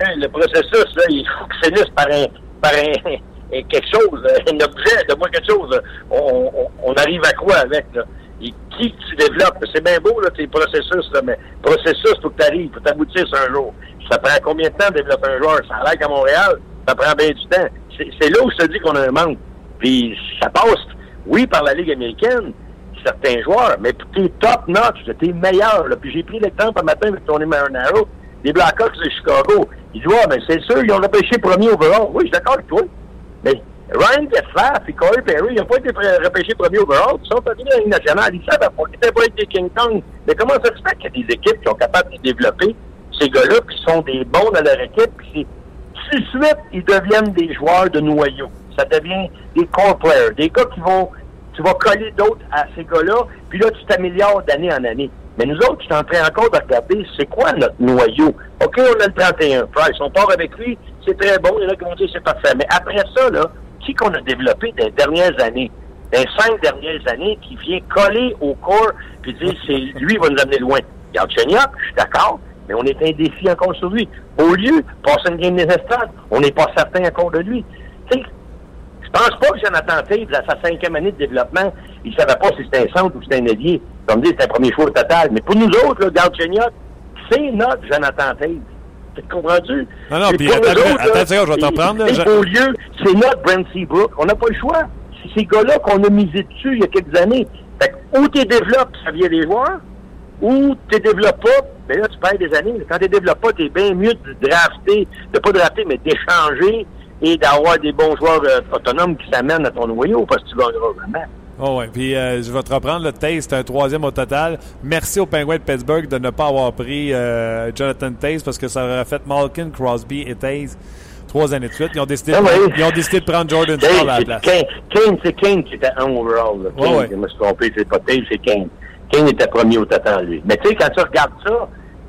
Hein, le processus, là, il faut qu'il finisse par un, par un- quelque chose, un objet, de moi quelque chose. On, on, on arrive à quoi avec, là? Et qui tu développes? C'est bien beau, là, tes processus, là, mais processus, faut que tu arrives, faut aboutisses un jour. Ça prend combien de temps de développer un joueur? Ça a l'air qu'à Montréal, ça prend bien du temps. C'est là où je dis qu'on a un manque. Puis ça passe, oui, par la Ligue américaine, certains joueurs, mais t'es top notch, t'es meilleur. Là. Puis j'ai pris l'exemple un matin avec Tony Marinaro, les Blackhawks de Chicago. Il dit, ouais, ben c'est sûr, ils ont repêché premier overall. Oui, je suis d'accord avec toi. Mais Ryan Getzlaff et Corey Perry, ils n'ont pas été repêchés premier overall. Ils sont venus à la nationale. Ils savent pas qu'ils étaient pas des King Kong. Mais comment ça se fait qu'il y a des équipes qui sont capables de développer ces gars-là, qui sont des bons dans leur équipe, puis tout de suite, ils deviennent des joueurs de noyau. Ça devient des core players, des gars qui vont, tu vas coller d'autres à ces gars-là, puis là, tu t'améliores d'année en année. Mais nous autres, je suis en train encore de regarder, c'est quoi notre noyau? OK, on a le 31. Price, on part avec lui, c'est très bon, il y en a qui vont dire c'est parfait. Mais après ça, là, qui qu'on a développé dans les dernières années? Dans les cinq dernières années, qui vient coller au corps, puis dire, c'est lui, il va nous amener loin. Regarde, Chenyok, je suis d'accord, mais on est un défi encore sur lui. Au lieu de passer une game des estrades, on n'est pas certain encore de lui. Pense pas que Jonathan Tate, à sa cinquième année de développement, il savait pas si c'était un centre ou si c'était un ailier. Comme dit, c'était un premier choix au total. Mais pour nous autres, là, Galchenyuk, c'est notre Jonathan Tate. Tu comprends-tu? Non, non, C'est puis attends, autres, attends, là, je vais t'en c'est- prendre, là, c'est je- Beaulieu, c'est notre Brent Seabrook. On n'a pas le choix. C'est ces gars-là qu'on a misé dessus il y a quelques années. Fait que, ou tu développes, ça vient des joueurs, ou tu développes pas, ben là, tu perds des années. Quand tu développes pas, t'es bien mieux de drafter, de pas drafter, mais d'échanger et d'avoir des bons joueurs euh, autonomes qui s'amènent à ton noyau parce que tu gagneras vraiment. Oh ouais, puis euh, je vais te reprendre le c'est un troisième au total. Merci aux Penguins de Pittsburgh de ne pas avoir pris euh, Jonathan Taze parce que ça aurait fait Malkin, Crosby et Taze trois années de suite. Ils ont décidé, de, Ah oui. prendre- ils ont décidé de prendre Jordan Stahl à la place. c'est Kane, Kane, c'est Kane qui était un overall. Là. Kane, ouais. je me suis trompé, c'est pas Taves, c'est Kane. Kane était premier au total, lui. Mais tu sais, quand tu regardes ça,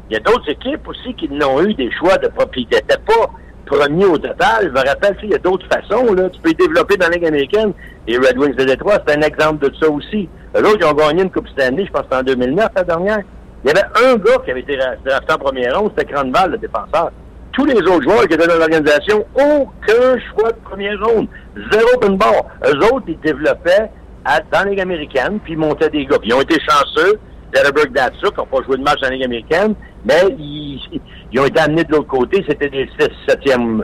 il y a d'autres équipes aussi qui n'ont eu des choix de puis ils n'étaient pas premiers au total. Je me rappelle, il y a d'autres façons, là. Tu peux développer dans la Ligue américaine. Les Red Wings de Détroit, c'est un exemple de ça aussi. Eux autres, ils ont gagné une Coupe Stanley, je pense en 2009, la dernière. Il y avait un gars qui avait été drafté en première ronde, c'était Cranval, le défenseur. Tous les autres joueurs qui étaient dans l'organisation, aucun choix de première ronde. Zéro open bar. Eux autres, ils développaient dans la Ligue américaine, puis ils montaient des gars. Puis ils ont été chanceux. Zetterberg Datsuk n'ont pas joué de match dans Ligue américaine, mais ils, ils ont été amenés de l'autre côté. C'était des 6, 7e,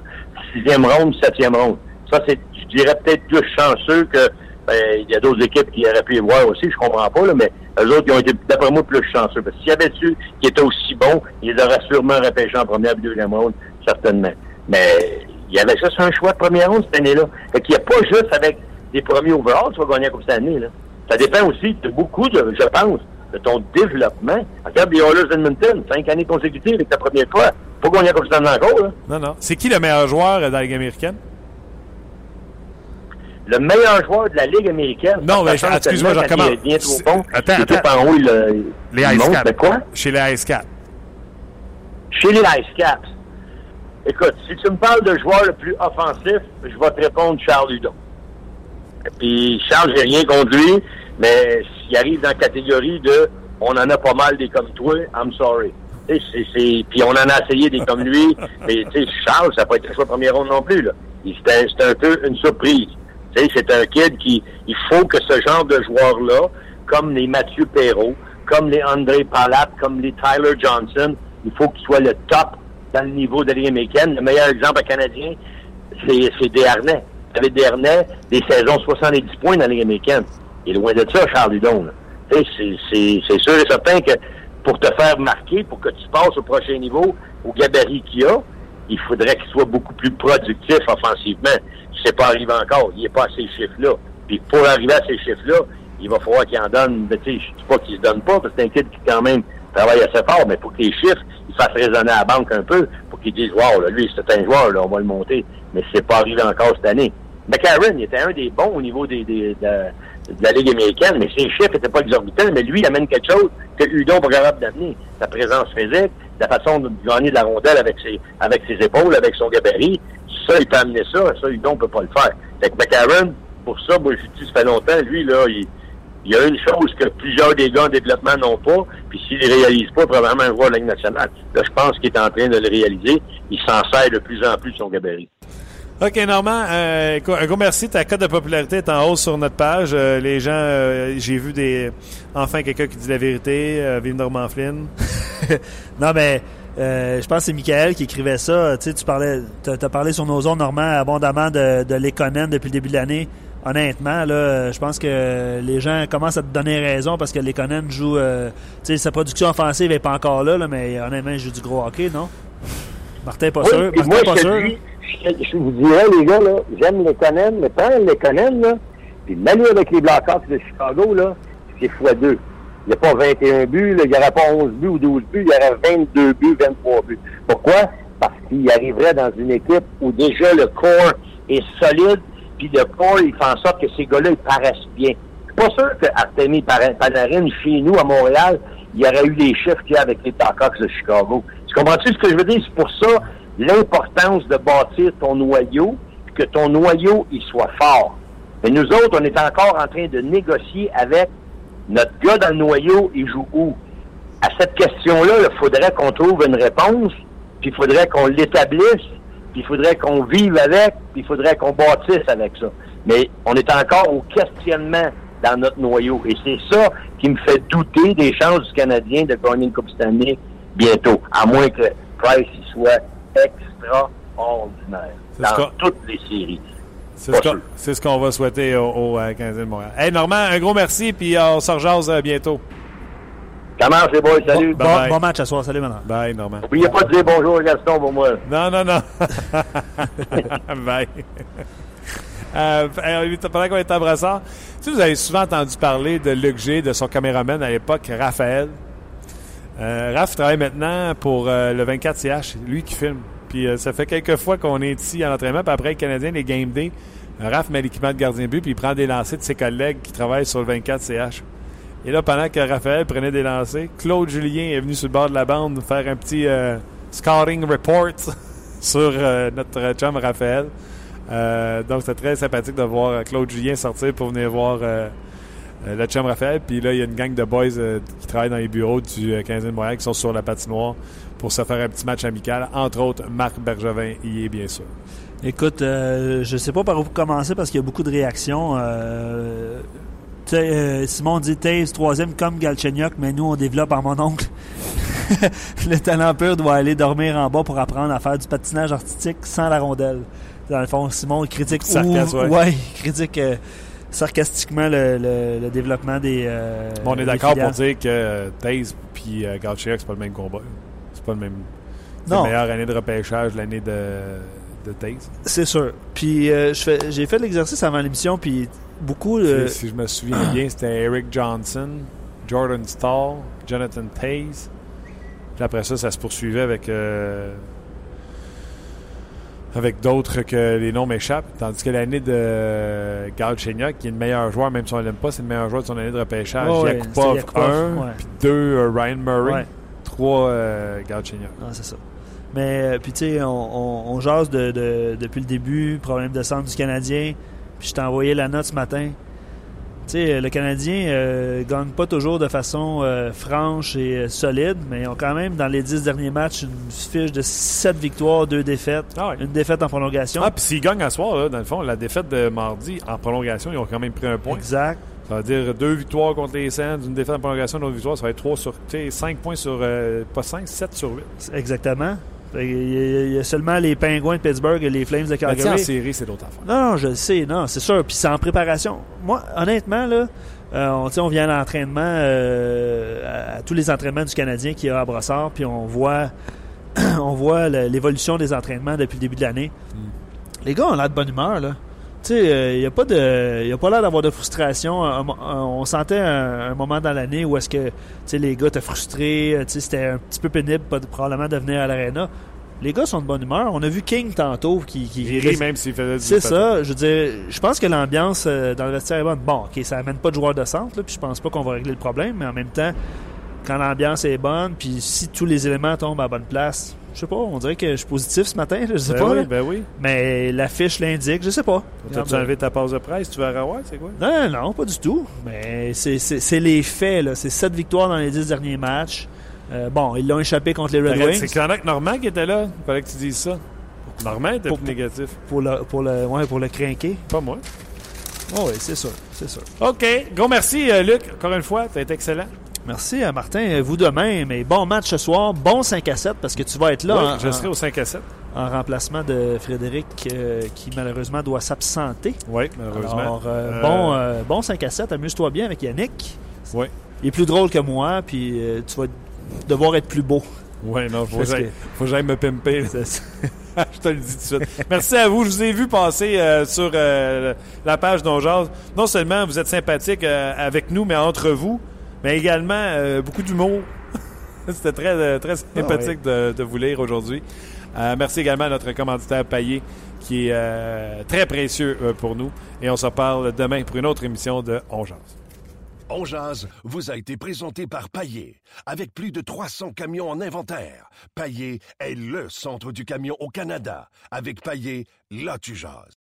6e ronde, 7e ronde. Ça, c'est, je dirais, peut-être plus chanceux que ben, il y a d'autres équipes qui auraient pu y voir aussi, je comprends pas, là, mais eux autres, ils ont été, d'après moi, plus chanceux. Parce que s'il y avait su qui étaient aussi bons, ils auraient sûrement repêchés en première et deuxième ronde, certainement. Mais il y avait juste un choix de première ronde cette année-là. Fait qu'il n'y a pas juste avec des premiers overalls, tu vas gagner Coupe cette année, là. Ça dépend aussi de beaucoup, de, je pense, de ton développement. Regarde les Oilers d'Edmonton, cinq années consécutives avec ta première fois. Pas gagner la Coupe cette année encore, là. Non, non. C'est qui le meilleur joueur dans la Ligue américaine? Le meilleur joueur de la Ligue américaine. Non, mais Ça excuse-moi, je recommence. Il est bien trop bon. Attends, il attends. tout en haut, il, Les Ice. Caps. Quoi? Chez les Ice Caps. Chez les Ice Caps. Écoute, si tu me parles de joueur le plus offensif, je vais te répondre Charles Hudon. Puis Charles, j'ai rien contre lui, mais s'il arrive dans la catégorie de on en a pas mal des comme toi, I'm sorry. Puis on en a essayé des comme lui, [laughs] mais tu sais, Charles, ça n'a pas été choix de première ronde non plus. C'était un peu une surprise. Tu sais, c'est un kid qui, il faut que ce genre de joueurs-là, comme les Mathieu Perrault, comme les André Palat, comme les Tyler Johnson, il faut qu'ils soient le top dans le niveau de la Ligue américaine. Le meilleur exemple canadien, c'est c'est Desharnais. Avec Desharnais, des saisons 70 points dans la Ligue américaine. Il est loin de ça, Charles Hudon. C'est sûr et certain que pour te faire marquer, pour que tu passes au prochain niveau, au gabarit qu'il a, il faudrait qu'il soit beaucoup plus productif offensivement. C'est pas arrivé encore. Il n'est pas à ces chiffres-là. Puis pour arriver à ces chiffres-là, il va falloir qu'il en donne. Je dis pas qu'il se donne pas, parce que c'est un kid qui quand même travaille assez fort, mais pour que les chiffres, ils fassent résonner à la banque un peu, pour qu'ils disent Wow, là, lui, c'est un joueur, là, on va le monter. Mais c'est pas arrivé encore cette année. McCarron, il était un des bons au niveau des, des- de, de la Ligue américaine, mais ses chiffres n'étaient pas exorbitants, mais lui, il amène quelque chose que Hudon n'est pas capable d'amener. Sa présence physique, la façon de gagner de la rondelle avec ses, avec ses épaules, avec son gabarit, ça, il peut amener ça, ça, Hudon ne peut pas le faire. Fait que McCarron, pour ça, moi, je dis, ça fait longtemps, lui, là, il, il y a une chose que plusieurs des gars en développement n'ont pas, puis s'il ne réalise pas, probablement un joueur de la Ligue nationale. Là, je pense qu'il est en train de le réaliser. Il s'en sert de plus en plus de son gabarit. OK, Normand, euh, un gros merci. Ta cote de popularité est en hausse sur notre page. Euh, les gens, euh, j'ai vu des enfin quelqu'un qui dit la vérité. Euh, vive Normand Flynn. [laughs] Non, mais euh, je pense que c'est Michael qui écrivait ça. Tu sais, tu parlais, t'as as parlé sur nos ondes, Normand, abondamment de, de Lekonen depuis le début de l'année. Honnêtement, là, je pense que les gens commencent à te donner raison parce que Lekonen joue... euh, tu sais, sa production offensive n'est pas encore là, là, mais honnêtement, il joue du gros hockey, non? Martin, pas Oui, sûr. Martin, moi, pas sûr. dis, je, vous dirais, les gars, là, j'aime les Conan, mais prends les Conan, là, puis mets-le avec les Blackhawks de Chicago, là, c'est x2. Il n'y a pas 21 buts, là, il n'y aurait pas 11 buts ou 12 buts, il y aurait 22 buts, 23 buts. Pourquoi? Parce qu'il arriverait dans une équipe où déjà le corps est solide, puis le corps, il fait en sorte que ces gars-là, ils paraissent bien. Je suis pas sûr que Artemi Panarin, chez nous, à Montréal, il y aurait eu les chiffres qu'il y a avec les Blackhawks de Chicago. Tu comprends-tu ce que je veux dire? C'est pour ça l'importance de bâtir ton noyau, que ton noyau, il soit fort. Mais nous autres, on est encore en train de négocier avec notre gars dans le noyau, il joue où? À cette question-là, il faudrait qu'on trouve une réponse, puis il faudrait qu'on l'établisse, puis il faudrait qu'on vive avec, puis il faudrait qu'on bâtisse avec ça. Mais on est encore au questionnement dans notre noyau. Et c'est ça qui me fait douter des chances du Canadien de gagner une Coupe Stanley bientôt, à moins que Price y soit extraordinaire dans toutes les séries. C'est ce qu'on va souhaiter au, Canadien de Montréal. Hey Normand, un gros merci, puis on se rejase euh, bientôt. Comment les boys? Salut. Bon, match à soir. Salut, maintenant. Bye, Normand. N'oubliez pas de dire bonjour à Gaston pour moi. Non, non, non. [laughs] Bye. Euh, pendant qu'on est à Brassard, tu sais, vous avez souvent entendu parler de Luc G, de son caméraman à l'époque, Raphaël? Euh, Raph travaille maintenant pour euh, le 24CH, lui qui filme. Puis euh, ça fait quelques fois qu'on est ici à l'entraînement, puis après les Canadiens, les Game Day, Raph met l'équipement de gardien but, puis il prend des lancers de ses collègues qui travaillent sur le 24CH. Et là, pendant que Raphaël prenait des lancers, Claude Julien est venu sur le bord de la bande faire un petit scouting report [laughs] sur notre chum Raphaël. Donc, c'est très sympathique de voir Claude Julien sortir pour venir voir euh, euh, le chum Raphaël. Puis là, il y a une gang de boys qui travaillent dans les bureaux du 15e de Montréal qui sont sur la patinoire pour se faire un petit match amical. Entre autres, Marc Bergevin y est bien sûr. Écoute, je ne sais pas par où commencer parce qu'il y a beaucoup de réactions. Simon dit Taze, troisième comme Galchenyuk, mais nous, on développe en mon oncle. [laughs] le talent pur doit aller dormir en bas pour apprendre à faire du patinage artistique sans la rondelle dans le fond, Simon critique ouais. critique euh, sarcastiquement le, développement des. Euh, on est d'accord pour dire que euh, Taze puis euh, c'est pas le même combat. C'est pas le même. C'est la meilleure année de repêchage, l'année de, de Taze. C'est sûr. Puis j'ai fait l'exercice avant l'émission, puis beaucoup. Si je me souviens bien, c'était Eric Johnson, Jordan Stall, Jonathan Taze. Puis après ça, ça se poursuivait avec avec d'autres que les noms m'échappent. Tandis que l'année de Gal qui est le meilleur joueur, même si on ne l'aime pas, c'est le meilleur joueur de son année de repêchage. Oh, Yakupov, 1, puis 2, euh, Ryan Murray, 3, euh, Ah, c'est ça. Mais, euh, puis tu sais, on, on, jase de, depuis le début, problème de centre du Canadien. Puis je t'ai envoyé la note ce matin le Canadien euh, gagne pas toujours de façon euh, franche et euh, solide, mais ils ont quand même, dans les dix derniers matchs, une fiche de sept victoires, deux défaites. Ah une défaite en prolongation. Ah, puis s'ils gagnent à soir, dans le fond, la défaite de mardi en prolongation, ils ont quand même pris un point. Exact. Ça veut dire deux victoires contre les Saints, une défaite en prolongation, une autre victoire, ça va être trois sur. cinq points sur. pas cinq, sept sur huit. Exactement. Il y, a seulement les Pingouins de Pittsburgh et les Flames de Calgary. en série, c'est d'autres affaires. Non, non, je le sais, non, c'est sûr. Puis c'est en préparation. Moi, honnêtement, là, euh, on, on vient à l'entraînement, euh, à, tous les entraînements du Canadien qu'il y a à Brossard, puis on voit, [clears throat] on voit l'évolution des entraînements depuis le début de l'année. Hmm. Les gars ont l'air de bonne humeur, là. Tu sais, il euh, n'y a pas de, y a pas l'air d'avoir de frustration. on sentait un, moment dans l'année où est-ce que, tu sais, les gars étaient frustrés. Tu sais, c'était un petit peu pénible, probablement, de venir à l'aréna. Les gars sont de bonne humeur. On a vu King tantôt qui, qui il rit même s'il faisait du C'est ça. Je veux dire, je pense que l'ambiance euh, dans le vestiaire est bonne. Bon, ok, ça amène pas de joueurs de centre, là, puis je pense pas qu'on va régler le problème, mais en même temps, quand l'ambiance est bonne, puis si tous les éléments tombent à bonne place, je sais pas, on dirait que je suis positif ce matin, je sais ben pas. Oui, ben oui. Mais l'affiche l'indique, je sais pas. T'as-tu enlevé ta pause de presse? Tu vas revoir, c'est quoi? Non, non, pas du tout. Mais c'est les faits, là. C'est sept victoires dans les dix derniers matchs. Euh, bon, ils l'ont échappé contre les Red Wings. C'est que Normand qui était là. Il fallait que tu dises ça. Normand était plus négatif. Pour le, pour le, ouais, pour le crinquer. Pas moi. Oh, oui, c'est sûr. C'est sûr. OK. Gros merci, euh, Luc. Encore une fois, tu as été excellent. Merci, euh, Martin. Vous demain, mais bon match ce soir. Bon 5 à 7 parce que tu vas être là. Oui, je serai au 5 à 7. En remplacement de Frédéric qui malheureusement doit s'absenter. Oui, malheureusement. Alors, bon, bon 5 à 7. Amuse-toi bien avec Yannick. Oui. Il est plus drôle que moi, puis tu vas devoir être plus beau. Oui, non, faut que, faut que j'aille me pimper. [laughs] je te le dis tout de suite. Merci à vous. Je vous ai vu passer euh, sur euh, la page d'Onjaz. Non seulement vous êtes sympathique euh, avec nous, mais entre vous, mais également beaucoup d'humour. [laughs] C'était très, très ah sympathique de, de, vous lire aujourd'hui. merci également à notre commanditaire Payé, qui est très précieux pour nous. Et on se parle demain pour une autre émission de Onjaz. On vous a été présenté par Paillé. Avec plus de 300 camions en inventaire, Paillé est le centre du camion au Canada. Avec Paillé, là tu jases.